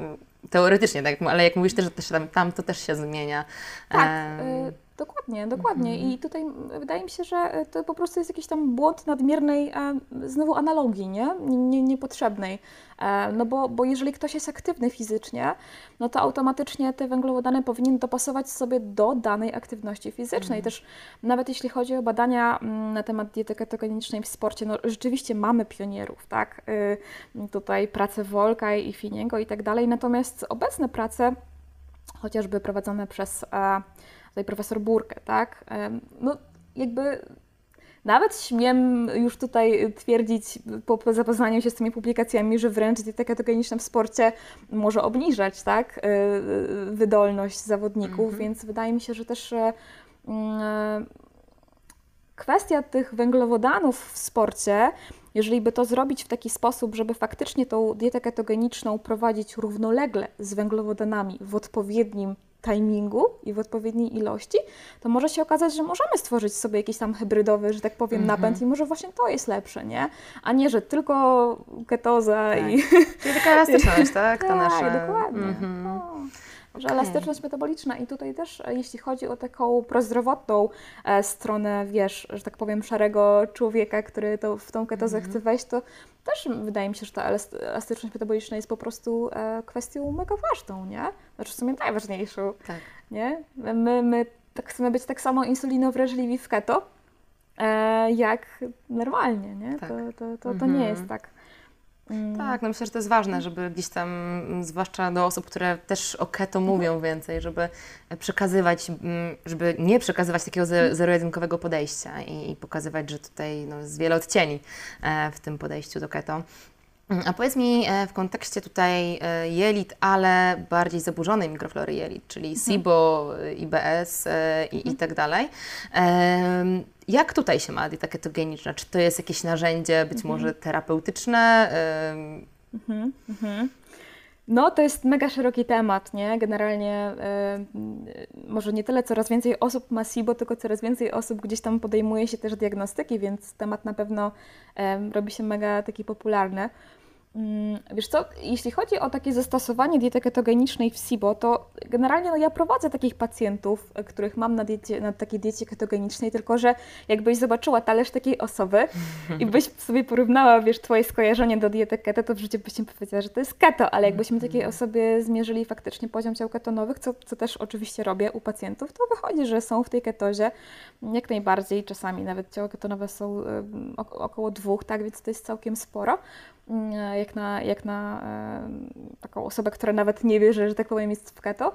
teoretycznie, tak? ale jak mówisz też, że też tam, tam to też się zmienia. Tak, um, Dokładnie, dokładnie. Mhm. I tutaj wydaje mi się, że e, to po prostu jest jakiś tam błąd nadmiernej znowu analogii, nie? nie niepotrzebnej. E, no bo, bo jeżeli ktoś jest aktywny fizycznie, no to automatycznie te węglowodany powinien dopasować sobie do danej aktywności fizycznej. Mhm. Też nawet jeśli chodzi o badania mm, na temat diety ketogenicznej w sporcie, no rzeczywiście mamy pionierów, tak? Y, tutaj pracę Wolka i Finiego i tak dalej. Natomiast obecne prace, chociażby prowadzone przez tutaj profesor Burkę, tak? No jakby nawet śmiem już tutaj twierdzić po, po zapoznaniu się z tymi publikacjami, że wręcz dieta ketogeniczna w sporcie może obniżać tak, e, wydolność zawodników, mhm. więc wydaje mi się, że też mm, kwestia tych węglowodanów w sporcie, jeżeli by to zrobić w taki sposób, żeby faktycznie tą dietę ketogeniczną prowadzić równolegle z węglowodanami w odpowiednim timingu i w odpowiedniej ilości, to może się okazać, że możemy stworzyć sobie jakiś tam hybrydowy, że tak powiem, mm -hmm. napęd i może właśnie to jest lepsze, nie? A nie, że tylko ketoza tak. i... Czyli taka elastyczność, tak? <laughs> Tak, nasze... dokładnie. Mm -hmm. no że elastyczność metaboliczna i tutaj też, e, jeśli chodzi o taką prozdrowotną e, stronę, wiesz, że tak powiem, szarego człowieka, który to w tą ketozę mm -hmm. chce wejść, to też wydaje mi się, że ta elastyczność metaboliczna jest po prostu e, kwestią mega ważną, nie? Znaczy w sumie najważniejszą, tak. nie? My, my tak chcemy być tak samo insulinowrażliwi w keto, e, jak normalnie, nie? Tak. To, to, to, to nie jest mhm. tak. Mm. Tak, no myślę, że to jest ważne, żeby gdzieś tam, mm, zwłaszcza do osób, które też o keto mówią mhm. więcej, żeby przekazywać, mm, żeby nie przekazywać takiego zero-jedynkowego podejścia i, i, pokazywać, że tutaj no, jest wiele odcieni e, w tym podejściu do keto. A powiedz mi e, w kontekście tutaj e, jelit, ale bardziej zaburzonej mikroflory jelit, czyli mhm. SIBO, IBS i, i mhm. tak dalej. Jak tutaj się ma dieta ketogeniczna? Czy to jest jakieś narzędzie być mhm. może terapeutyczne? Mhm, mhm. No, to jest mega szeroki temat, nie? Generalnie y, może nie tyle coraz więcej osób ma SIBO, tylko coraz więcej osób gdzieś tam podejmuje się też diagnostyki, więc temat na pewno y, robi się mega taki popularny. Mm, wiesz co, jeśli chodzi o takie zastosowanie diety ketogenicznej w SIBO, to generalnie no ja prowadzę takich pacjentów, e, których mam na, diecie, na takiej diecie ketogenicznej, tylko że jakbyś zobaczyła talerz takiej osoby i byś sobie porównała, wiesz, twoje skojarzenie do diety keto, to w życiu byś powiedziała, że to jest keto, ale jakbyśmy takiej mhm. osobie zmierzyli faktycznie poziom ciał ketonowych, co, co też oczywiście robię u pacjentów, to wychodzi, że są w tej ketozie jak najbardziej, czasami nawet ciała ketonowe są około dwóch, tak, więc to jest całkiem sporo. Mm, jak na, jak na taką osobę, która nawet nie wie, że, tak powiem jest w keto.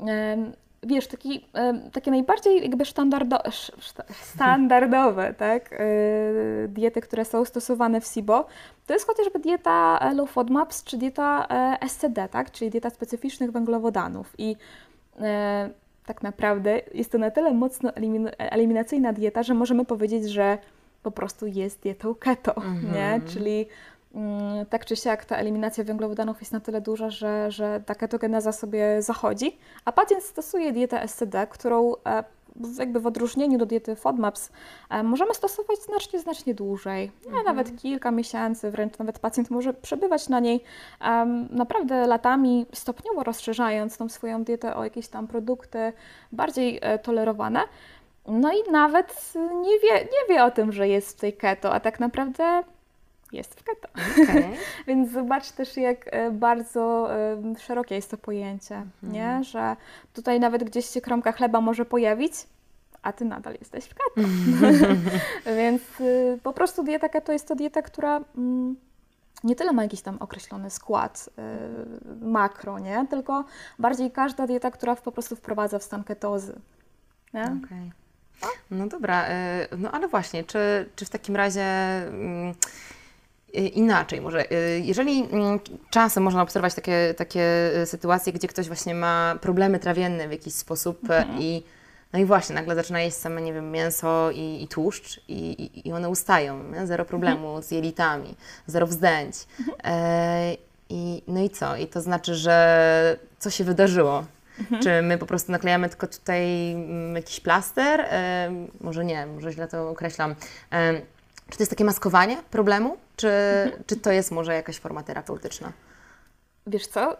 Mm. Wiesz, taki, takie najbardziej jakby standardo, standardowe <laughs> tak? E, diety, które są stosowane w SIBO, to jest chociażby dieta low FODMAPs czy dieta e, SCD, tak? czyli dieta specyficznych węglowodanów. I e, tak naprawdę jest to na tyle mocno eliminacyjna dieta, że możemy powiedzieć, że po prostu jest dietą keto, mm -hmm. nie? Mhm. Czyli tak czy siak ta eliminacja węglowodanów jest na tyle duża, że, że ta ketogeneza sobie zachodzi, a pacjent stosuje dietę SCD, którą e, jakby w odróżnieniu do diety FODMAPS e, możemy stosować znacznie, znacznie dłużej. Mhm. Nawet kilka miesięcy, wręcz nawet pacjent może przebywać na niej naprawdę latami, stopniowo rozszerzając tą swoją dietę o jakieś tam produkty bardziej e, tolerowane. No i nawet nie wie, nie wie o tym, że jest w tej keto, a tak naprawdę jest w keto. Okay. <laughs> Więc zobacz też, jak e, bardzo szerokie jest to pojęcie, mm -hmm. nie? że tutaj nawet gdzieś się kromka chleba może pojawić, a ty nadal jesteś w keto. <laughs> Więc y, po prostu dieta keto jest to dieta, która mm, nie tyle ma jakiś tam określony skład y, makro, nie? tylko bardziej każda dieta, która po prostu wprowadza w stan ketozy. Nie? Okej. No dobra, y, no ale właśnie, czy, czy w takim razie mm, inaczej może, y, jeżeli mm, czasem można obserwować takie, takie y, sytuacje, gdzie ktoś właśnie ma problemy trawienne w jakiś sposób y, i no i właśnie, nagle zaczyna jeść same, nie wiem, mięso i, i tłuszcz i, i, one ustają, nie? zero problemu z jelitami, zero wzdęć. E, i, no i co? I to znaczy, że co się wydarzyło? Czy my po prostu naklejamy tylko tutaj mm, jakiś plaster? E, może nie, może źle to określam. E, czy to jest takie maskowanie problemu? Czy, czy to jest może jakaś forma terapeutyczna? Wiesz co?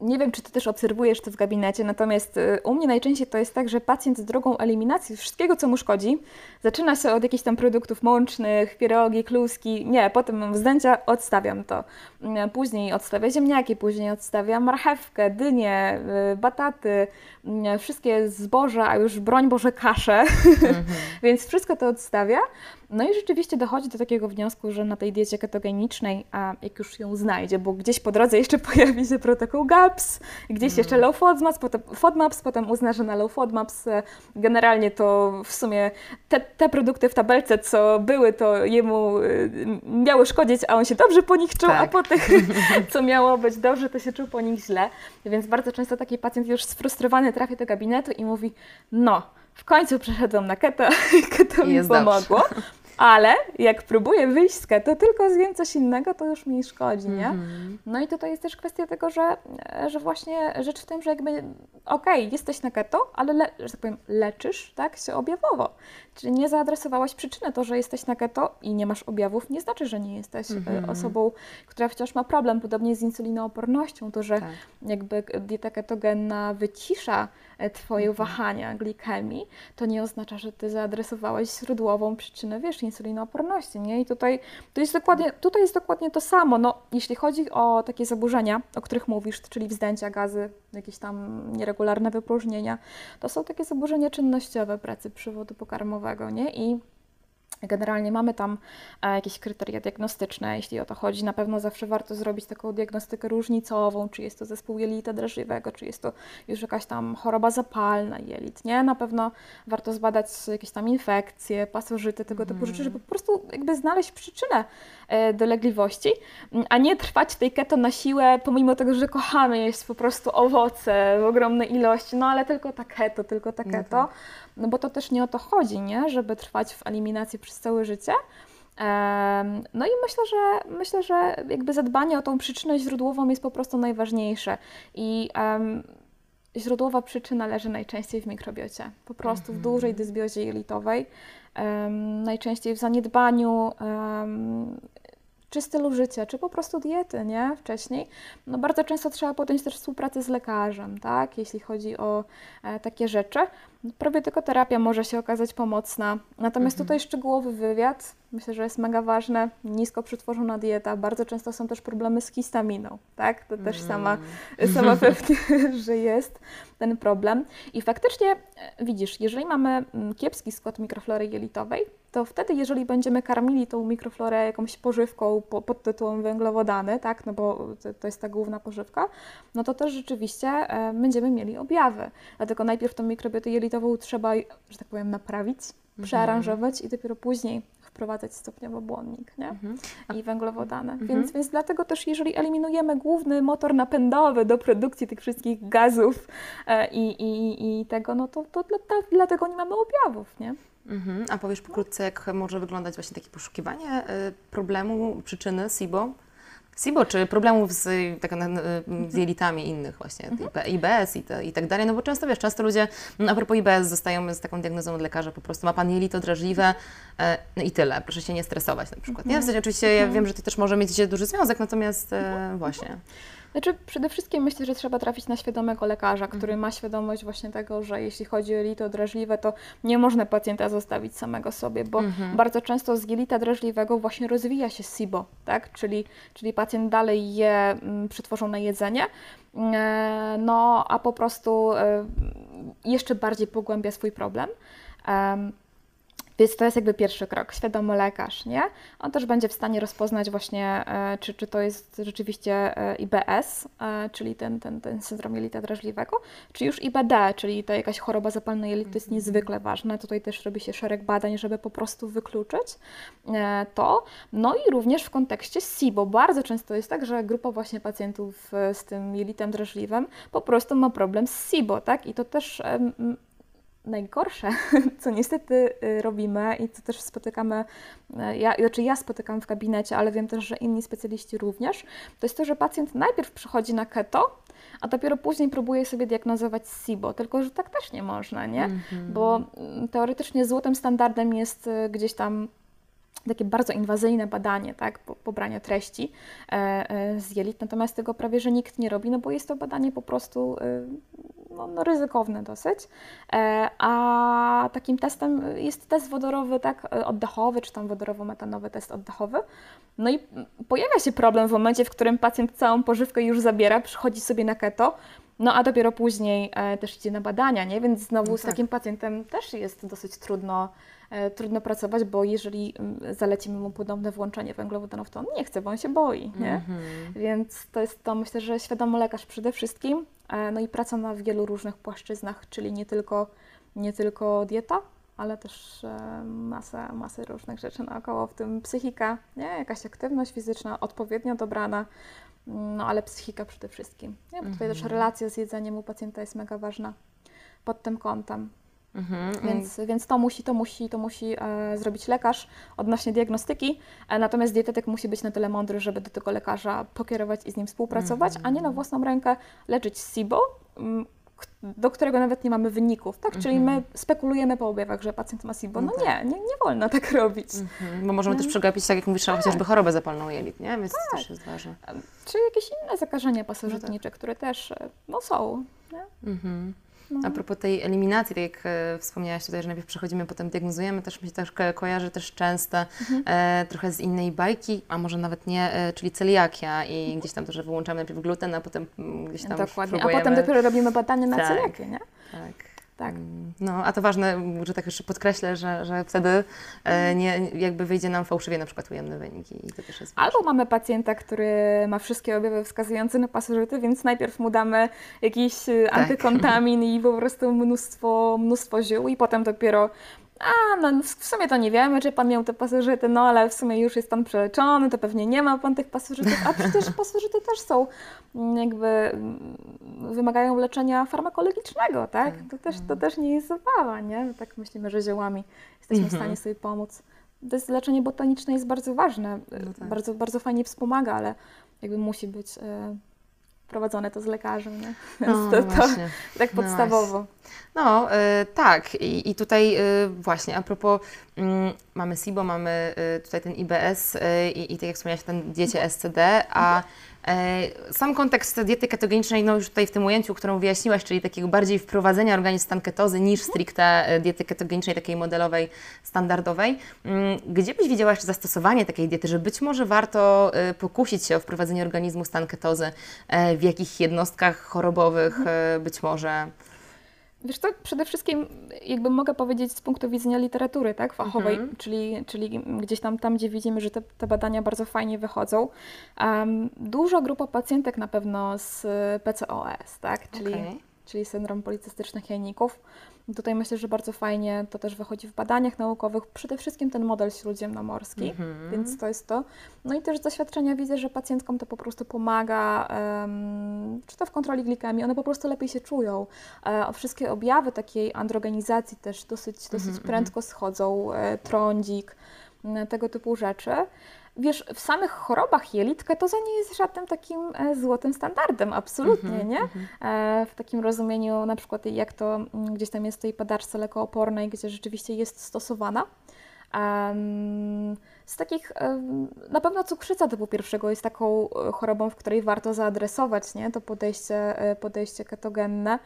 Nie wiem, czy ty też obserwujesz to w gabinecie, natomiast y, u mnie najczęściej to jest tak, że pacjent z drogą eliminacji wszystkiego, co mu szkodzi, zaczyna się od jakichś tam produktów mącznych, pierogi, kluski, nie, potem mam wzdęcia, odstawiam to. Mm, Później odstawia ziemniaki, później odstawia marchewkę, dynie, y, bataty, mm, wszystkie zboża, a już broń Boże kasze, <laughs> więc wszystko to odstawia. No i rzeczywiście dochodzi do takiego wniosku, że na tej diecie ketogenicznej, a jak już ją znajdzie, bo gdzieś po drodze jeszcze <laughs> pojawi się protokół GAPS, gdzieś jeszcze low FODMAPs, potem, FODMAPs, potem uzna, że na low FODMAPs e, generalnie to w sumie te, te produkty w tabelce, co były, to jemu y, miały szkodzić, a on się dobrze po nich czuł, a Tak. po <laughs> tych, co miało być dobrze, to się czuł po nich źle. Więc bardzo często taki pacjent już sfrustrowany trafia do gabinetu i mówi, no, w końcu przeszedłem na keto, <laughs> keto I mi jest dobrze. Ale jak próbuję wyjść z keto, tylko zjem coś innego, to już mi szkodzi, nie? Mhm. No i tutaj jest też kwestia tego, że, że właśnie rzecz w tym, że jakby okej, jesteś na keto, ale le, że tak powiem, leczysz tak, się objawowo. Czyli nie zaadresowałaś przyczyny. To, że jesteś na keto i nie masz objawów, nie znaczy, że nie jesteś e, osobą, która wciąż ma problem. Podobnie z insulinoopornością. To, że Tak. jakby dieta ketogenna wycisza Twoje wahania glikemii, to nie oznacza, że Ty zaadresowałeś źródłową przyczynę, wiesz, insulinooporności, nie? I tutaj, to jest dokładnie, tutaj jest dokładnie to samo. No, jeśli chodzi o takie zaburzenia, o których mówisz, czyli wzdęcia, gazy, jakieś tam nieregularne wypróżnienia, to są takie zaburzenia czynnościowe pracy przewodu pokarmowego, nie? I Generalnie mamy tam e, jakieś kryteria diagnostyczne, jeśli o to chodzi. Na pewno zawsze warto zrobić taką diagnostykę różnicową, czy jest to zespół jelita drażliwego, czy jest to już jakaś tam choroba zapalna jelit, nie? Na pewno warto zbadać jakieś tam infekcje, pasożyty, tego typu rzeczy, żeby po prostu jakby znaleźć przyczynę e, dolegliwości, a nie trwać tej keto na siłę, pomimo tego, że kochamy jeść po prostu owoce w ogromnej ilości, no ale tylko ta keto, tylko ta No keto. tak. No bo to też nie o to chodzi, nie? Żeby trwać w eliminacji przez całe życie. No i myślę, że myślę, że jakby zadbanie o tą przyczynę źródłową jest po prostu najważniejsze. I em, źródłowa przyczyna leży najczęściej w mikrobiocie. Po prostu w dużej dysbiozie jelitowej, em, najczęściej w zaniedbaniu em, czy stylu życia, czy po prostu diety, nie? Wcześniej. No bardzo często trzeba podjąć też współpracę z lekarzem, tak? Jeśli chodzi o e, takie rzeczy. Probiotykoterapia może się okazać pomocna. Natomiast tutaj szczegółowy wywiad, myślę, że jest mega ważne. Nisko przetworzona dieta. Bardzo często są też problemy z histaminą, tak? To też sama, sama <laughs> pewnie, że jest ten problem. I faktycznie, e, widzisz, jeżeli mamy mm, kiepski skład mikroflory jelitowej, to wtedy, jeżeli będziemy karmili tą mikroflorę jakąś pożywką po, pod tytułem węglowodany, tak, no bo to, to jest ta główna pożywka, no to też rzeczywiście e, będziemy mieli objawy. Dlatego najpierw tą mikrobiotę jelitową trzeba, że tak powiem, naprawić, przearanżować i dopiero później wprowadzać stopniowo błonnik, nie? I węglowodany. Więc, więc dlatego też, jeżeli eliminujemy główny motor napędowy do produkcji tych wszystkich gazów e, i, i, i tego, no to, to dla, dla- dlatego nie mamy objawów, nie? Mhm. A powiesz pokrótce, jak może wyglądać właśnie takie poszukiwanie y, problemu, przyczyny SIBO? SIBO, czy problemów z, tak, z jelitami innych właśnie, IB- IBS i, te, i tak dalej, no bo często wiesz, często ludzie, no a propos IBS, zostają z taką diagnozą od lekarza, po prostu ma Pan jelito drażliwe e, no i tyle, proszę się nie stresować na przykład. Nie? W sensie oczywiście ja wiem, że to też może mieć duży związek, natomiast e, właśnie. Znaczy, przede wszystkim myślę, że trzeba trafić na świadomego lekarza, który ma świadomość właśnie tego, że jeśli chodzi o jelito drażliwe, to nie można pacjenta zostawić samego sobie, bo bardzo często z jelita drażliwego właśnie rozwija się SIBO, tak? Czyli, czyli pacjent dalej je mm, przetworzone jedzenie, e, no a po prostu e, jeszcze bardziej pogłębia swój problem. Więc to jest jakby pierwszy krok, świadomy lekarz, nie? On też będzie w stanie rozpoznać właśnie, e, czy, czy to jest rzeczywiście e, IBS, e, czyli ten, ten, ten syndrom jelita drażliwego, czy już IBD, czyli ta jakaś choroba zapalna jelitu jest niezwykle ważna. Tutaj też robi się szereg badań, żeby po prostu wykluczyć to. No i również w kontekście SIBO. Bardzo często jest tak, że grupa właśnie pacjentów z tym jelitem drażliwym po prostu ma problem z SIBO, tak? I to też najgorsze, <laughs> co niestety y, robimy i co też spotykamy, y, ja, znaczy ja spotykam w gabinecie, ale wiem też, że inni specjaliści również, to jest to, że pacjent najpierw przychodzi na keto, a dopiero później próbuje sobie diagnozować SIBO, tylko że tak też nie można, nie? -hmm. Bo mm, teoretycznie złotym standardem jest y, gdzieś tam takie bardzo inwazyjne badanie, tak, pobrania treści e, e, z jelit, natomiast tego prawie, że nikt nie robi, no bo jest to badanie po prostu no, no ryzykowne dosyć. E, a takim testem jest test wodorowy, tak, oddechowy, czy tam wodorowo-metanowy test oddechowy. No i pojawia się problem w momencie, w którym pacjent całą pożywkę już zabiera, przychodzi sobie na keto, no a dopiero później też idzie na badania, nie? Więc znowu no z tak. takim pacjentem też jest dosyć trudno E, trudno pracować, bo jeżeli mm, zalecimy mu podobne włączenie węglowodanów, to on nie chce, bo on się boi, nie? Mm -hmm. Więc to jest to, myślę, że świadomy lekarz przede wszystkim, e, no i praca na wielu różnych płaszczyznach, czyli nie tylko, nie tylko dieta, ale też e, masę, masę różnych rzeczy naokoło, w tym psychika, nie? jakaś aktywność fizyczna odpowiednio dobrana, no ale psychika przede wszystkim. Nie? Bo tutaj mm -hmm. też mhm. relacja z jedzeniem u pacjenta jest mega ważna pod tym kątem. Mhm, więc, więc to musi, to musi, to musi e, zrobić lekarz odnośnie diagnostyki, e, natomiast dietetyk musi być na tyle mądry, żeby do tego lekarza pokierować i z nim współpracować, a nie na mhm. własną rękę leczyć SIBO, m, do którego nawet nie mamy wyników, tak? Czyli my mhm. spekulujemy po objawach, że pacjent ma SIBO. No, no tak. nie, nie, nie wolno tak robić. Mhm. Bo możemy też przegapić, tak jak mówisz, tak. chociażby chorobę zapalną jelit, nie? Więc tak. to też jest ważne. Czy jakieś inne zakażenia pasożytnicze, no tak. które też e, no, są. Nie? No. A propos tej eliminacji, tak jak e, wspomniałaś tutaj, że najpierw przechodzimy, potem diagnozujemy, też mi się też kojarzy też często mhm. e, trochę z innej bajki, a może nawet nie, e, czyli celiakia i mhm. gdzieś tam to, że wyłączamy najpierw gluten, a potem mm, gdzieś tam Dokładnie, a potem dopiero robimy badanie na tak, celiakię, nie? Tak. Tak. Mm, no, a to ważne, że tak jeszcze podkreślę, że, że wtedy e, nie, jakby wyjdzie nam fałszywie na przykład ujemne wyniki i to też jest Albo mamy pacjenta, który ma wszystkie objawy wskazujące na pasożyty, więc najpierw mu damy jakiś e, tak. antykontamin i po prostu mnóstwo, mnóstwo ziół i potem dopiero a, no w sumie to nie wiemy, czy pan miał te pasożyty, no ale w sumie już jest pan przeleczony, to pewnie nie ma pan tych pasożytów, a przecież <laughs> pasożyty też są mm, jakby mm, wymagają leczenia farmakologicznego, tak? To też, to też nie jest zabawa, nie? Tak myślimy, że ziołami jesteśmy w stanie mhm. sobie pomóc. To jest leczenie botaniczne jest bardzo ważne, no tak. bardzo, bardzo fajnie wspomaga, ale jakby musi być e, prowadzone to z lekarzem, nie? Więc no, to, to tak no podstawowo. No, no y, tak. I, I, tutaj y, właśnie a propos y, mamy SIBO, mamy y, tutaj ten IBS i, i tak jak wspomniałaś, ten diecie. SCD, a sam kontekst diety ketogenicznej, no już tutaj w tym ujęciu, którą wyjaśniłaś, czyli takiego bardziej wprowadzenia organizmu stan ketozy niż stricte e, diety ketogenicznej, takiej modelowej, standardowej. Mm, gdzie byś widziała jeszcze zastosowanie takiej diety, że być może warto e, pokusić się o wprowadzenie organizmu stan ketozy, w jakich jednostkach chorobowych być może? Wiesz co, przede wszystkim jakby mogę powiedzieć z punktu widzenia literatury tak, fachowej, mhm. czyli, czyli gdzieś tam, tam, gdzie widzimy, że te, te badania bardzo fajnie wychodzą. Um, duża grupa pacjentek na pewno z PCOS, tak, czyli, okay. czyli syndrom policystycznych jajników. Tutaj myślę, że bardzo fajnie to też wychodzi w badaniach naukowych, przede wszystkim ten model śródziemnomorski, mm-hmm. więc to jest to. No i też z doświadczenia widzę, że pacjentkom to po prostu pomaga, um, czy to w kontroli glikemii, one po prostu lepiej się czują. E, wszystkie objawy takiej androgenizacji też dosyć, dosyć mm-hmm. prędko schodzą, e, trądzik, tego typu rzeczy. Wiesz, w samych chorobach jelit ketoza nie jest żadnym takim e, złotym standardem, absolutnie, mm -hmm, nie? Mm -hmm. W takim rozumieniu na przykład jak to mm, gdzieś tam jest w tej padaczce lekoopornej, gdzie rzeczywiście jest stosowana. z takich, na pewno cukrzyca typu pierwszego jest taką e, chorobą, w której warto zaadresować nie? to podejście, podejście ketogenne.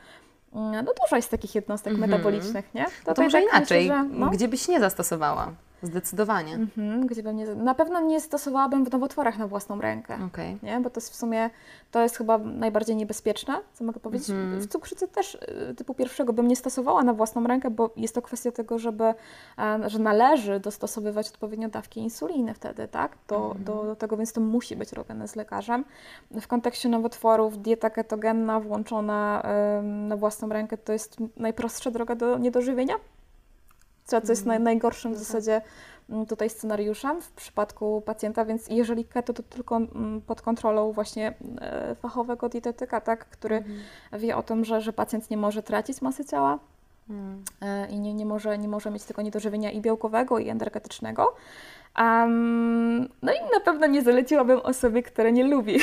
Mm, no dużo jest takich jednostek mm -hmm. metabolicznych, nie? To, no to może inaczej, myślę, że, no. gdzie byś nie zastosowała? Zdecydowanie. Mhm, gdzie bym nie, na pewno nie stosowałabym w nowotworach na własną rękę. Okej. Nie? Bo to jest w sumie, to jest chyba najbardziej niebezpieczne, co mogę powiedzieć. Mhm. W cukrzycy też y, typu pierwszego bym nie stosowała na własną rękę, bo jest to kwestia tego, żeby, że należy dostosowywać odpowiednio dawki insuliny wtedy, tak? Do, Mhm. do, do tego, więc to musi być robione z lekarzem. W kontekście nowotworów dieta ketogenna włączona na własną rękę to jest najprostsza droga do niedożywienia. Co, co jest naj, najgorszym w zasadzie mm, tutaj scenariuszem w przypadku pacjenta, więc jeżeli keto, to tylko mm, pod kontrolą właśnie e, fachowego dietetyka, tak, który wie o tym, że, że pacjent nie może tracić masy ciała Mm. e, i nie, nie, może, nie może mieć tego niedożywienia i białkowego, i energetycznego. Am, no i na pewno nie zaleciłabym osobie, która nie lubi.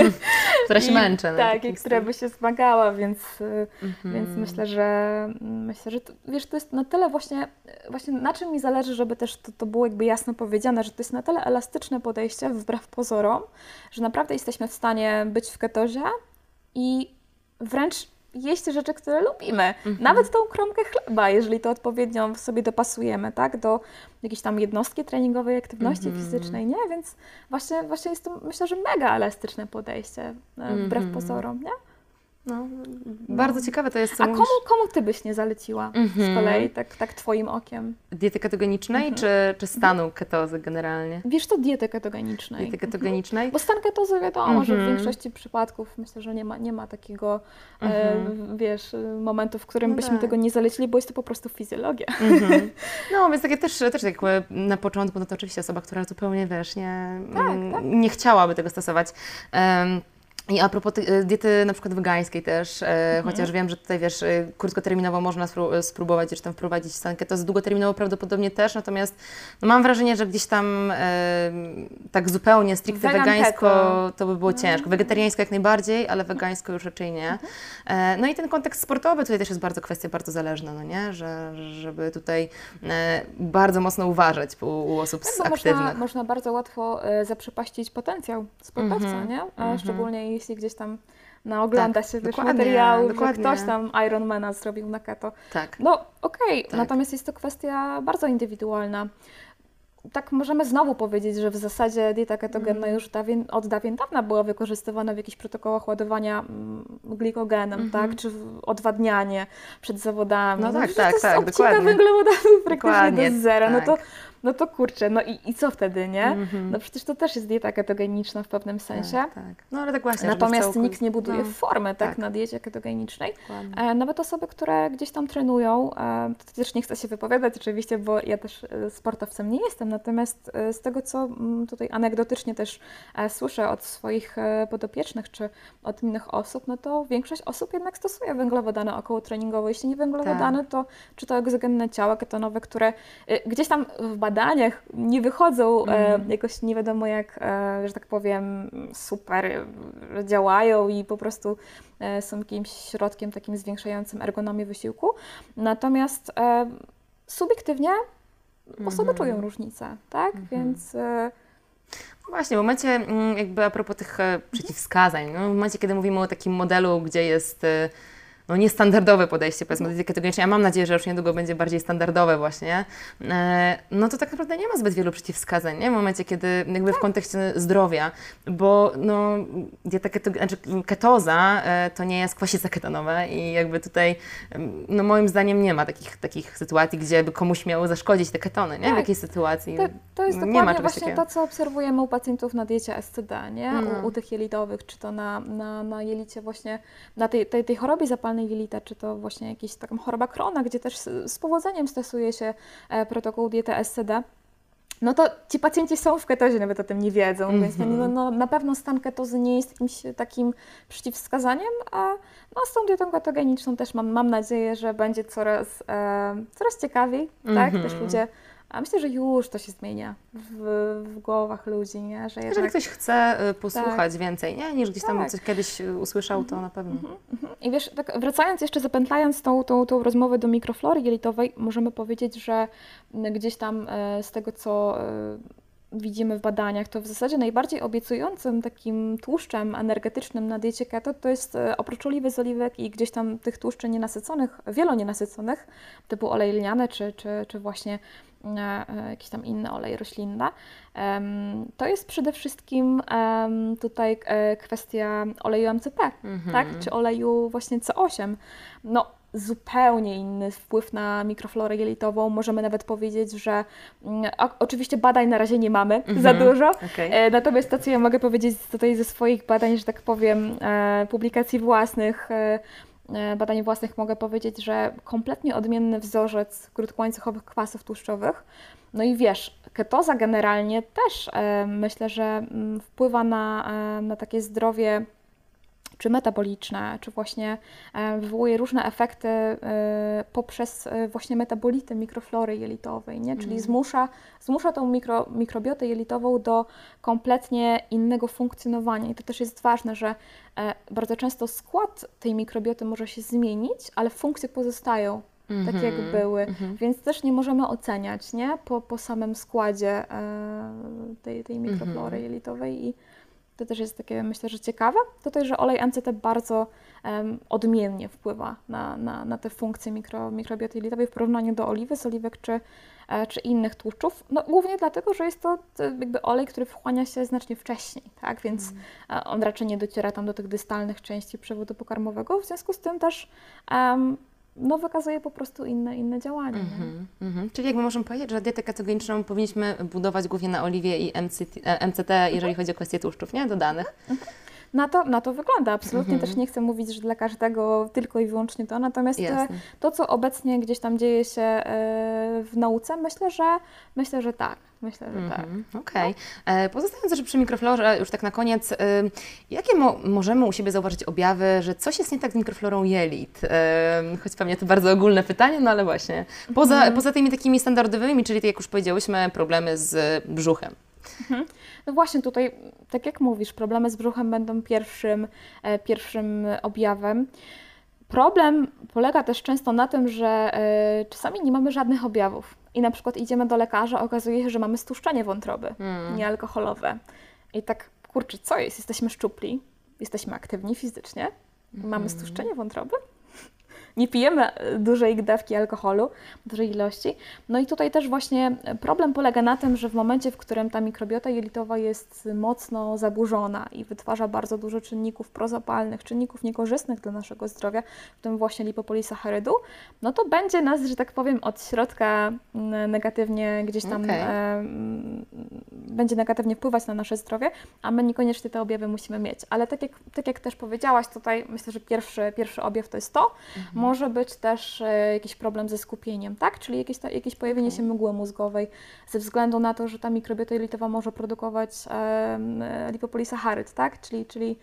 <laughs> Która się I- męczy. Tak, i która by się zmagała, więc, Mhm. więc myślę, że myślę, że to, wiesz, to jest na tyle właśnie, właśnie na czym mi zależy, żeby też to, to było jakby jasno powiedziane, że to jest na tyle elastyczne podejście, wbrew pozorom, że naprawdę jesteśmy w stanie być w ketozie i wręcz jeść rzeczy, które lubimy. Nawet tą kromkę chleba, jeżeli to odpowiednio sobie dopasujemy, tak, do jakiejś tam jednostki treningowej, aktywności fizycznej, nie? Więc właśnie, właśnie jest to, myślę, że mega elastyczne podejście, e, wbrew pozorom, nie? No, bardzo ciekawe to jest, co A mówisz. komu, komu ty byś nie zaleciła z kolei, tak, tak twoim okiem? Diety ketogenicznej czy, czy stanu ketozy generalnie? Wiesz, to diety ketogenicznej. Diety ketogenicznej? Bo stan ketozy wiadomo, że w Mhm. większości przypadków myślę, że nie ma, nie ma takiego, e, wiesz, momentu, w którym No byśmy tak. tego nie zalecili, bo jest to po prostu fizjologia. Mhm. <laughs> No, więc takie też, też tak jakby na początku, no to oczywiście osoba, która zupełnie, wiesz, nie, Tak, mm, nie chciałaby tego stosować. Em, i a propos e, diety na przykład wegańskiej też, e, Mhm. chociaż wiem, że tutaj wiesz, e, krótkoterminowo można spró- spróbować gdzieś tam wprowadzić stan ketozy, długoterminowo prawdopodobnie też, natomiast no, mam wrażenie, że gdzieś tam e, tak zupełnie stricte Wegan wegańsko keto. to by było ciężko. Wegetariańsko jak najbardziej, ale wegańsko już raczej nie. Mhm. E, No i ten kontekst sportowy tutaj też jest bardzo kwestia bardzo zależna, no nie? Że, żeby tutaj e, bardzo mocno uważać u, u osób Tak, bo można, aktywnych. można bardzo łatwo zaprzepaścić potencjał sportowca, Mhm, nie? A mhm. szczególnie jeśli gdzieś tam naogląda Tak, się wiesz, materiałów, dokładnie. ktoś tam Ironmana zrobił na keto. Tak. No okej, Tak. natomiast jest to kwestia bardzo indywidualna. Tak możemy znowu powiedzieć, że w zasadzie dieta ketogenna Mhm. już dawien, od dawien dawna była wykorzystywana w jakichś protokołach ładowania mm, glikogenem, tak? Czy odwadnianie przed zawodami. Mhm. No tak, tak, tak, obcinka dokładnie. węglowodanów praktycznie Dokładnie, do zera. No, to, tak. No to kurczę, no i, i co wtedy, nie? Mhm. No przecież to też jest dieta ketogeniczna w pewnym sensie. Tak, tak. No ale tak właśnie. Natomiast całkow- nikt nie buduje no, formy tak, tak. na diecie ketogenicznej. E, Nawet osoby, które gdzieś tam trenują, e, to też nie chcę się wypowiadać oczywiście, bo ja też e, sportowcem nie jestem, natomiast e, z tego, co mm, tutaj anegdotycznie też e, słyszę od swoich podopiecznych czy od innych osób, no to większość osób jednak stosuje węglowodany okołotreningowe. Jeśli nie węglowodany, Tak. to czy to egzogenne ciała ketonowe, które gdzieś tam w badaniach nie wychodzą Mhm. jakoś nie wiadomo jak, e, że tak powiem, super działają i po prostu e, są jakimś środkiem takim zwiększającym ergonomię wysiłku. Natomiast subiektywnie osoby Mhm. czują różnicę, tak? Więc e, No Właśnie, w momencie mm, jakby a propos tych e, przeciwwskazań, no, w momencie, kiedy mówimy o takim modelu, gdzie jest no, niestandardowe podejście, powiedzmy, do ketogenicznej, a mam nadzieję, że już niedługo będzie bardziej standardowe właśnie, e, no to tak naprawdę nie ma zbyt wielu przeciwwskazań, nie? W momencie, kiedy jakby w kontekście zdrowia, bo no, dieta keto, znaczy ketoza e, to nie jest kwasica ketonowa i jakby tutaj, no moim zdaniem nie ma takich, takich sytuacji, gdzie by komuś miało zaszkodzić te ketony, nie? W Tak. jakiej sytuacji? to, to jest nie ma dokładnie czegoś właśnie takiego. to, co obserwujemy u pacjentów na diecie SCD, nie? U, u tych jelitowych, czy to na, na, na jelicie właśnie, na tej, tej, tej chorobie zapalnej jelita, czy to właśnie jakaś taką choroba krona, gdzie też z, powodzeniem stosuje się e, protokół diety SCD. No to ci pacjenci są w ketozie, nawet o tym nie wiedzą, więc no, no, no, na pewno stan ketozy nie jest jakimś takim przeciwwskazaniem, a no, z tą dietą ketogeniczną też mam, mam nadzieję, że będzie coraz, e, coraz ciekawiej, tak? Też ludzie, a myślę, że już to się zmienia w, w głowach ludzi, nie? Że Jeżeli ktoś chce y, posłuchać więcej, nie? niż gdzieś tam Tak. coś kiedyś y, usłyszał, to na pewno. I wiesz, tak wracając jeszcze, zapętlając tą, tą, tą rozmowę do mikroflory jelitowej, możemy powiedzieć, że gdzieś tam e, z tego, co widzimy w badaniach, to w zasadzie najbardziej obiecującym takim tłuszczem energetycznym na diecie keto to jest e, oprócz oliwy z oliwek i gdzieś tam tych tłuszczy nienasyconych, wielonienasyconych, typu olej lniany czy, czy, czy właśnie e, e, jakiś tam inny olej roślinny. To jest przede wszystkim tutaj kwestia oleju MCT, tak? Czy oleju właśnie C8. No, zupełnie inny wpływ na mikroflorę jelitową. Możemy nawet powiedzieć, że mm, o, oczywiście badań na razie nie mamy za dużo. Okej. E, Natomiast to, co ja mogę powiedzieć tutaj ze swoich badań, że tak powiem, e, publikacji własnych, e, e, badań własnych mogę powiedzieć, że kompletnie odmienny wzorzec krótkołańcuchowych kwasów tłuszczowych. No i wiesz, ketoza generalnie też e, myślę, że mm, wpływa na, e, na takie zdrowie czy metaboliczne, czy właśnie e, wywołuje różne efekty e, poprzez e, właśnie metabolity mikroflory jelitowej, nie? czyli zmusza, zmusza tą mikro, mikrobiotę jelitową do kompletnie innego funkcjonowania. I to też jest ważne, że bardzo często skład tej mikrobioty może się zmienić, ale funkcje pozostają tak jak były, więc też nie możemy oceniać nie? Po, po samym składzie e, tej, tej mikroflory jelitowej i to też jest takie, myślę, że ciekawe. To też, że olej MCT bardzo em, odmiennie wpływa na, na, na te funkcje mikro, mikrobioty jelitowej w porównaniu do oliwy z oliwek czy, e, czy innych tłuszczów. No, głównie dlatego, że jest to e, jakby olej, który wchłania się znacznie wcześniej, tak? więc e, on raczej nie dociera tam do tych dystalnych części przewodu pokarmowego. W związku z tym też em, no, wykazuje po prostu inne, inne działania. nie? Mhm, mhm. Czyli jakby możemy powiedzieć, że dietę ketogeniczną powinniśmy budować głównie na oliwie i MCT, e, MCT jeżeli chodzi o kwestie tłuszczów, nie? Dodanych. Na to, na to wygląda. Absolutnie Mhm. też nie chcę mówić, że dla każdego tylko i wyłącznie to. Natomiast e, Jasne. to, co obecnie gdzieś tam dzieje się e, w nauce, myślę, że myślę, że tak. Myślę, że tak. Mhm, Okej. E, Pozostając jeszcze przy mikroflorze, już tak na koniec, y, jakie mo- możemy u siebie zauważyć objawy, że coś jest nie tak z mikroflorą jelit? E, Choć pewnie to bardzo ogólne pytanie, no ale właśnie. Poza, Mhm. poza tymi takimi standardowymi, czyli tak jak już powiedziałyśmy, problemy z brzuchem. No właśnie tutaj, tak jak mówisz, problemy z brzuchem będą pierwszym, e, pierwszym objawem. Problem polega też często na tym, że e, czasami nie mamy żadnych objawów i na przykład idziemy do lekarza, okazuje się, że mamy stłuszczenie wątroby niealkoholowe. I tak, kurczę, co jest? Jesteśmy szczupli, jesteśmy aktywni fizycznie, mamy stłuszczenie wątroby? Nie pijemy e, dużej dawki alkoholu, dużej ilości. No i tutaj też właśnie problem polega na tym, że w momencie, w którym ta mikrobiota jelitowa jest mocno zaburzona i wytwarza bardzo dużo czynników prozapalnych, czynników niekorzystnych dla naszego zdrowia, w tym właśnie lipopolisacharydu, no to będzie nas, że tak powiem, od środka mm, negatywnie gdzieś tam Okej. e, mm, będzie negatywnie wpływać na nasze zdrowie, a my niekoniecznie te objawy musimy mieć. Ale tak jak, tak jak też powiedziałaś tutaj, myślę, że pierwszy, pierwszy objaw to jest to. Może być też e, jakiś problem ze skupieniem, tak? Czyli jakieś, to, jakieś pojawienie się mgły mózgowej ze względu na to, że ta mikrobiota jelitowa może produkować e, lipopolisacharyd, tak? Czyli, czyli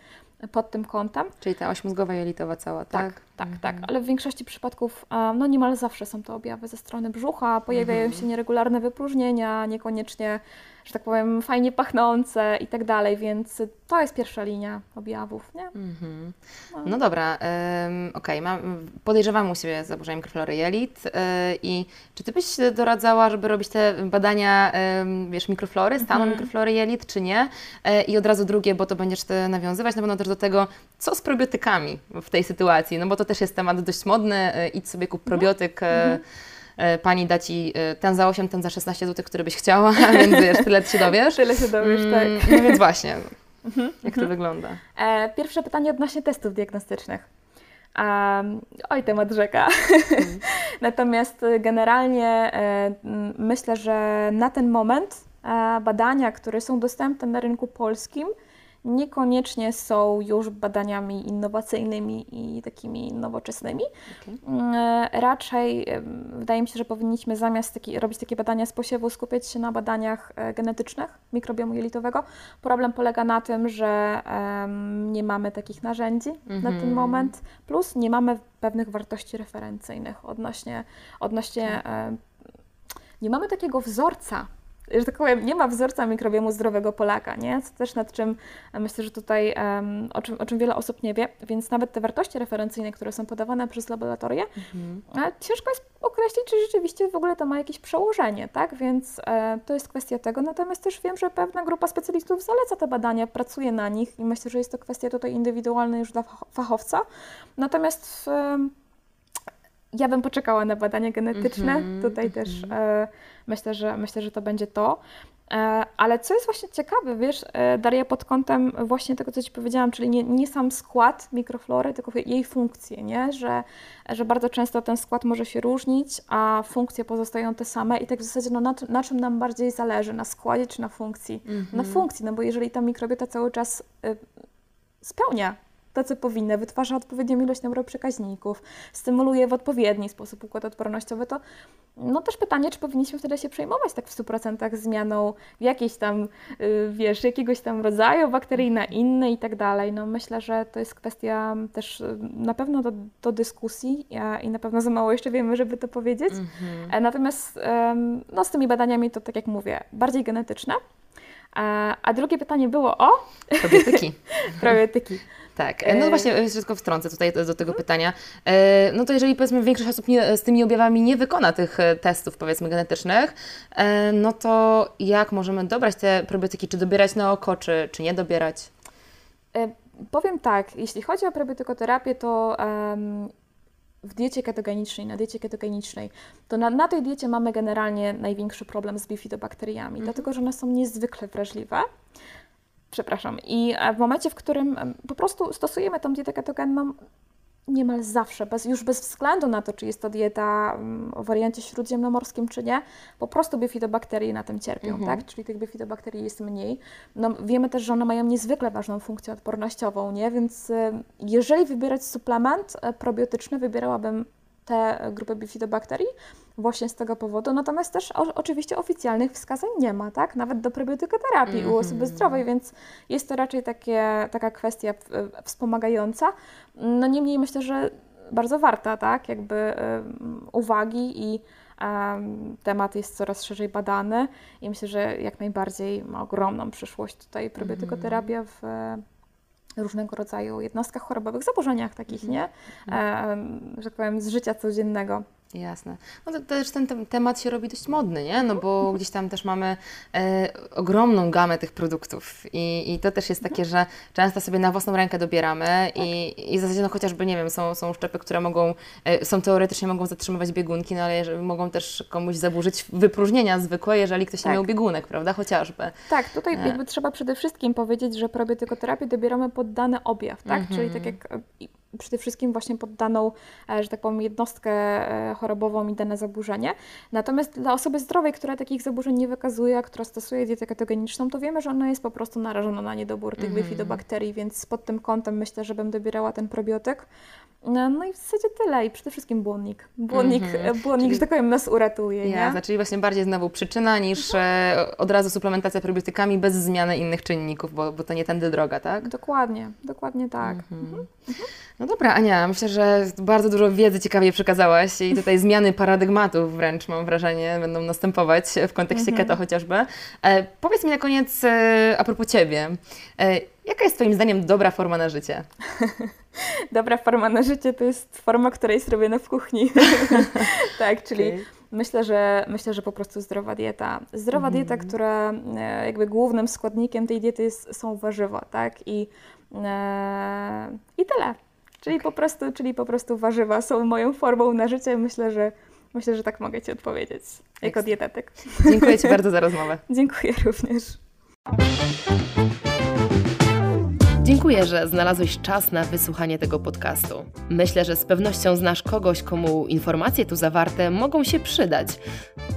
pod tym kątem. Czyli ta oś mózgowa jelitowa cała, tak? Tak, tak, tak. Ale w większości przypadków, e, no niemal zawsze są to objawy ze strony brzucha, pojawiają się nieregularne wypróżnienia, niekoniecznie, że tak powiem, fajnie pachnące i tak dalej, więc to jest pierwsza linia objawów, nie? Mhm. No dobra, ym, okej, mam podejrzewam u siebie zaburzenia mikroflory jelit yy, i czy Ty byś doradzała, żeby robić te badania, wiesz, mikroflory, stanu mikroflory jelit, czy nie? Yy, I od razu drugie, bo to będziesz Ty nawiązywać na pewno też do tego, co z probiotykami w tej sytuacji, no bo to też jest temat dość modny, yy, idź sobie kup probiotyk, yy, yy, Pani da Ci ten za 8, ten za 16 zł, który byś chciała, <laughs> więc wiesz, tyle się dowiesz. Tyle się dowiesz, tak. Mm, No więc właśnie, jak to wygląda? E, pierwsze pytanie odnośnie testów diagnostycznych. Um, oj, temat rzeka. <laughs> Natomiast e, generalnie e, myślę, że na ten moment e, badania, które są dostępne na rynku polskim, niekoniecznie są już badaniami innowacyjnymi i takimi nowoczesnymi. Mm, e, Raczej wydaje mi się, że powinniśmy zamiast taki, robić takie badania z posiewu, skupiać się na badaniach e, genetycznych mikrobiomu jelitowego. Problem polega na tym, że em, nie mamy takich narzędzi na ten moment, plus nie mamy pewnych wartości referencyjnych odnośnie, odnośnie em, nie mamy takiego wzorca że tak powiem, nie ma wzorca mikrobiomu zdrowego Polaka, nie? Co też nad czym e, myślę, że tutaj, um, o, czym, o czym wiele osób nie wie, więc nawet te wartości referencyjne, które są podawane przez laboratoria, mhm. ciężko jest określić, czy rzeczywiście w ogóle to ma jakieś przełożenie, tak? Więc e, to jest kwestia tego, natomiast też wiem, że pewna grupa specjalistów zaleca te badania, pracuje na nich i myślę, że jest to kwestia tutaj indywidualna już dla fachowca. Natomiast ja bym poczekała na badania genetyczne. Mm -hmm, Tutaj mm -hmm. też e, myślę, że myślę, że to będzie to. E, ale co jest właśnie ciekawe, wiesz, e, Daria, pod kątem właśnie tego, co Ci powiedziałam, czyli nie, nie sam skład mikroflory, tylko jej funkcje, nie? Że, że bardzo często ten skład może się różnić, a funkcje pozostają te same i tak w zasadzie no, na, na czym nam bardziej zależy, na składzie czy na funkcji? Mm -hmm. Na funkcji, no bo jeżeli ta mikrobiota cały czas y, spełnia to, co powinna, wytwarza odpowiednią ilość neuroprzekaźników, stymuluje w odpowiedni sposób układ odpornościowy, to no też pytanie, czy powinniśmy wtedy się przejmować tak w 100% zmianą jakiejś tam, yy, wiesz, jakiegoś tam rodzaju bakterii na inny i tak dalej. No myślę, że to jest kwestia też y, na pewno do, do dyskusji i na pewno za mało jeszcze wiemy, żeby to powiedzieć. Mm -hmm. Natomiast no, z tymi badaniami to, tak jak mówię, bardziej genetyczne. A, a drugie pytanie było o... Probiotyki. <laughs> Probiotyki. Tak, no właśnie, e, tylko wtrącę tutaj do, tego pytania. E, no to jeżeli powiedzmy większość osób nie, z tymi objawami nie wykona tych e, testów powiedzmy genetycznych, no to jak możemy dobrać te probiotyki? Czy dobierać na oko, czy, czy nie dobierać? Powiem tak, jeśli chodzi o probiotykoterapię, to um, w diecie ketogenicznej, na diecie ketogenicznej, to na, na tej diecie mamy generalnie największy problem z bifidobakteriami, mhm. dlatego że one są niezwykle wrażliwe. Przepraszam. I w momencie, w którym po prostu stosujemy tą dietę ketogenną, niemal zawsze, bez, już bez względu na to, czy jest to dieta w wariancie śródziemnomorskim, czy nie, po prostu bifidobakterie na tym cierpią, mhm. tak? Czyli tych bifidobakterii jest mniej. No, wiemy też, że one mają niezwykle ważną funkcję odpornościową, nie? Więc jeżeli wybierać suplement e, probiotyczny, wybierałabym te grupy bifidobakterii właśnie z tego powodu. Natomiast też o, oczywiście oficjalnych wskazań nie ma, tak? Nawet do probiotykoterapii mm -hmm. u osoby mhm. zdrowej, więc jest to raczej takie, taka kwestia wspomagająca. No niemniej myślę, że bardzo warta, tak? Jakby um, uwagi i um, temat jest coraz szerzej badany i myślę, że jak najbardziej ma ogromną przyszłość tutaj probiotykoterapia mhm. w różnego rodzaju jednostkach chorobowych, zaburzeniach takich, nie? E, że tak powiem, z życia codziennego. Jasne. No to też ten temat się robi dość modny, nie? No bo gdzieś tam też mamy e, ogromną gamę tych produktów I, i to też jest takie, że często sobie na własną rękę dobieramy i, i w zasadzie no chociażby, nie wiem, są, są szczepy, które mogą, e, są teoretycznie mogą zatrzymywać biegunki, no ale jeżeli, mogą też komuś zaburzyć wypróżnienia zwykłe, jeżeli ktoś tak. nie miał biegunek, prawda? Chociażby. Tak, tutaj e. jakby trzeba przede wszystkim powiedzieć, że probiotykoterapię dobieramy pod dany objaw, tak? Czyli tak jak przede wszystkim właśnie pod daną, e, że tak powiem, jednostkę e, chorobową i dane zaburzenie. Natomiast dla osoby zdrowej, która takich zaburzeń nie wykazuje, która stosuje dietę ketogeniczną, to wiemy, że ona jest po prostu narażona na niedobór tych mm. bifidobakterii, więc pod tym kątem myślę, że bym dobierała ten probiotyk. No, no i w zasadzie tyle i przede wszystkim błonnik. Błonnik, mm -hmm. błonnik Czyli... że tak powiem, nas uratuje. Ja, nie? Czyli właśnie bardziej znowu przyczyna niż od razu suplementacja probiotykami bez zmiany innych czynników, bo, bo to nie tędy droga, tak? Dokładnie, dokładnie tak. Mm -hmm. No dobra, Ania, myślę, że bardzo dużo wiedzy ciekawie przekazałaś i tutaj <laughs> zmiany paradygmatów wręcz mam wrażenie będą następować w kontekście -hmm. keto chociażby. E, powiedz mi na koniec e, a propos Ciebie. E, jaka jest Twoim zdaniem dobra forma na życie? <laughs> dobra forma na życie to jest forma, która jest robiona w kuchni. <laughs> tak, czyli okay. myślę, że myślę, że po prostu zdrowa dieta. Zdrowa mm. dieta, która e, jakby głównym składnikiem tej diety jest, są warzywa, tak? I, e, i tyle. Czyli okay. po prostu, czyli po prostu warzywa są moją formą na życie. Myślę, że myślę, że tak mogę Ci odpowiedzieć jako dietetyk. Dziękuję Ci <laughs> bardzo za rozmowę. Dziękuję również. Dziękuję, że znalazłeś czas na wysłuchanie tego podcastu. Myślę, że z pewnością znasz kogoś, komu informacje tu zawarte mogą się przydać.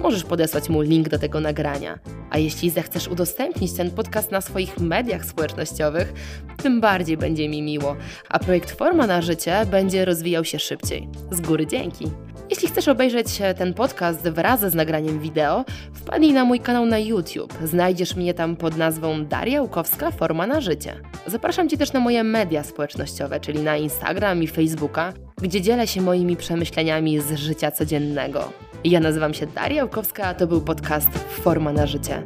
Możesz podesłać mu link do tego nagrania. A jeśli zechcesz udostępnić ten podcast na swoich mediach społecznościowych, tym bardziej będzie mi miło, a projekt Forma na Życie będzie rozwijał się szybciej. Z góry dzięki! Jeśli chcesz obejrzeć ten podcast wraz z nagraniem wideo, wpadnij na mój kanał na YouTube. Znajdziesz mnie tam pod nazwą Daria Łukowska Forma na Życie. Zapraszam Cię też na moje media społecznościowe, czyli na Instagram i Facebooka, gdzie dzielę się moimi przemyśleniami z życia codziennego. Ja nazywam się Daria Łukowska, a to był podcast Forma na Życie.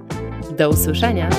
Do usłyszenia!